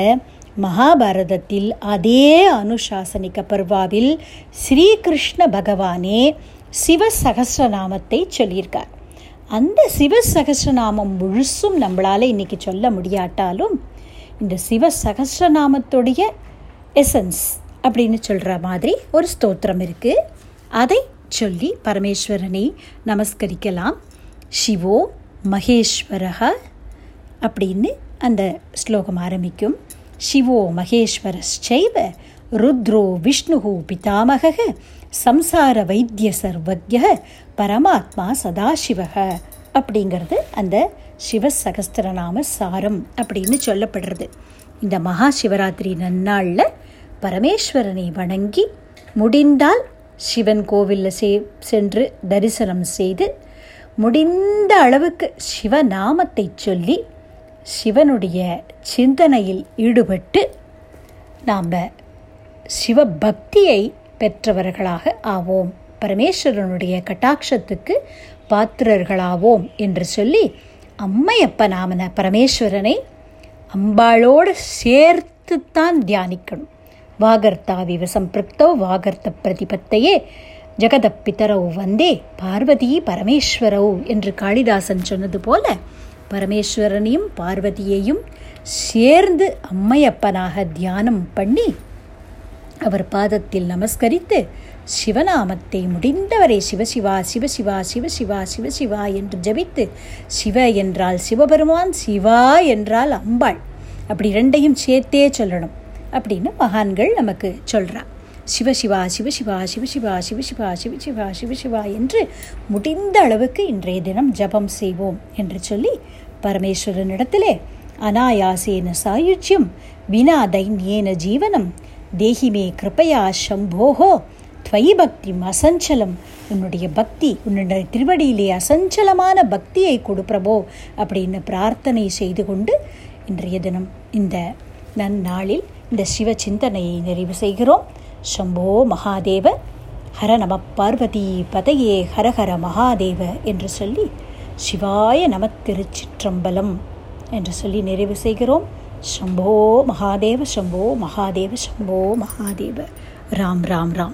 மகாபாரதத்தில் அதே அனுசாசனிக பர்வாவில் ஸ்ரீகிருஷ்ண பகவானே சிவ சகசிரநாமத்தை சொல்லியிருக்கார். அந்த சிவ சகசிரநாமம் முழுசும் நம்மளால் இன்னைக்கு சொல்ல முடியாட்டாலும் இந்த சிவ சகசிரநாமத்துடைய எசன்ஸ் அப்படின்னு சொல்கிற மாதிரி ஒரு ஸ்தோத்திரம் இருக்குது அதை சொல்லி பரமேஸ்வரனை நமஸ்கரிக்கலாம். சிவோ மகேஸ்வரக அப்படின்னு அந்த ஸ்லோகம் ஆரம்பிக்கும். சிவோ மகேஸ்வரஸ்சைவ ருத்ரோ விஷ்ணு பிதாமக சம்சார வைத்திய சர்வஜ பரமாத்மா சதாசிவக அப்படிங்கிறது அந்த சிவ சகஸ்திரநாம சாரம் அப்படின்னு சொல்லப்படுறது. இந்த மகா சிவராத்திரி நன்னாளில் பரமேஸ்வரனை வணங்கி முடிந்தால் சிவன் கோவிலில் சே சென்று தரிசனம் செய்து முடிந்த அளவுக்கு சிவநாமத்தை சொல்லி சிவனுடைய சிந்தனையில் ஈடுபட்டு நாம் சிவபக்தியை பெற்றவர்களாக ஆவோம். பரமேஸ்வரனுடைய கட்டாட்சத்துக்கு பாத்திரர்களாவோம் என்று சொல்லி அம்மையப்ப நாமன பரமேஸ்வரனை அம்பாளோடு சேர்த்துத்தான் தியானிக்கணும். வாகர்த்தாவிவ சம்பிருக்தோ வாகர்த்த பிரதிபத்தையே ஜெகதப்பித்தரவு வந்தே பார்வதி பரமேஸ்வரவு என்று காளிதாசன் சொன்னது போல பரமேஸ்வரனையும் பார்வதியையும் சேர்ந்து அம்மையப்பனாக தியானம் பண்ணி அவர் பாதத்தில் நமஸ்கரித்து சிவநாமத்தை முடிந்தவரை சிவசிவா சிவசிவா சிவசிவா சிவசிவா என்று ஜபித்து சிவ என்றால் சிவபெருமான் சிவா என்றால் அம்பாள் அப்படி ரெண்டையும் சேர்த்தே சொல்லணும் அப்படின்னு மகான்கள் நமக்கு சொல்கிறா சிவசிவா சிவசிவா சிவசிவா சிவசிவா சிவசிவா சிவசிவா என்று முடிந்த அளவுக்கு இன்றைய தினம் ஜபம் செய்வோம் என்று சொல்லி பரமேஸ்வரனிடத்திலே அனாயாசேன சாயுஜ்யம் வினா தைன்யேன ஜீவனம் தேகிமே கிருப்பையா சம்போகோ துவயி பக்தி அசஞ்சலம் உன்னுடைய பக்தி உன்னுடைய திருவடியிலே அசஞ்சலமான பக்தியை கொடு பிரபோ அப்படின்னு பிரார்த்தனை செய்து கொண்டு இன்றைய தினம் இந்த நன்னாளில் இந்த சிவ சிந்தனையை நிறைவு செய்கிறோம். சம்போ மகாதேவ ஹர நம பார்வதி பதையே ஹரஹர மகாதேவ என்று சொல்லி சிவாய நம திருச்சிற்றம்பலம் என்று சொல்லி நிறைவு செய்கிறோம். शम्भो महादेव शम्भो महादेव शम्भो महादेव राम राम राम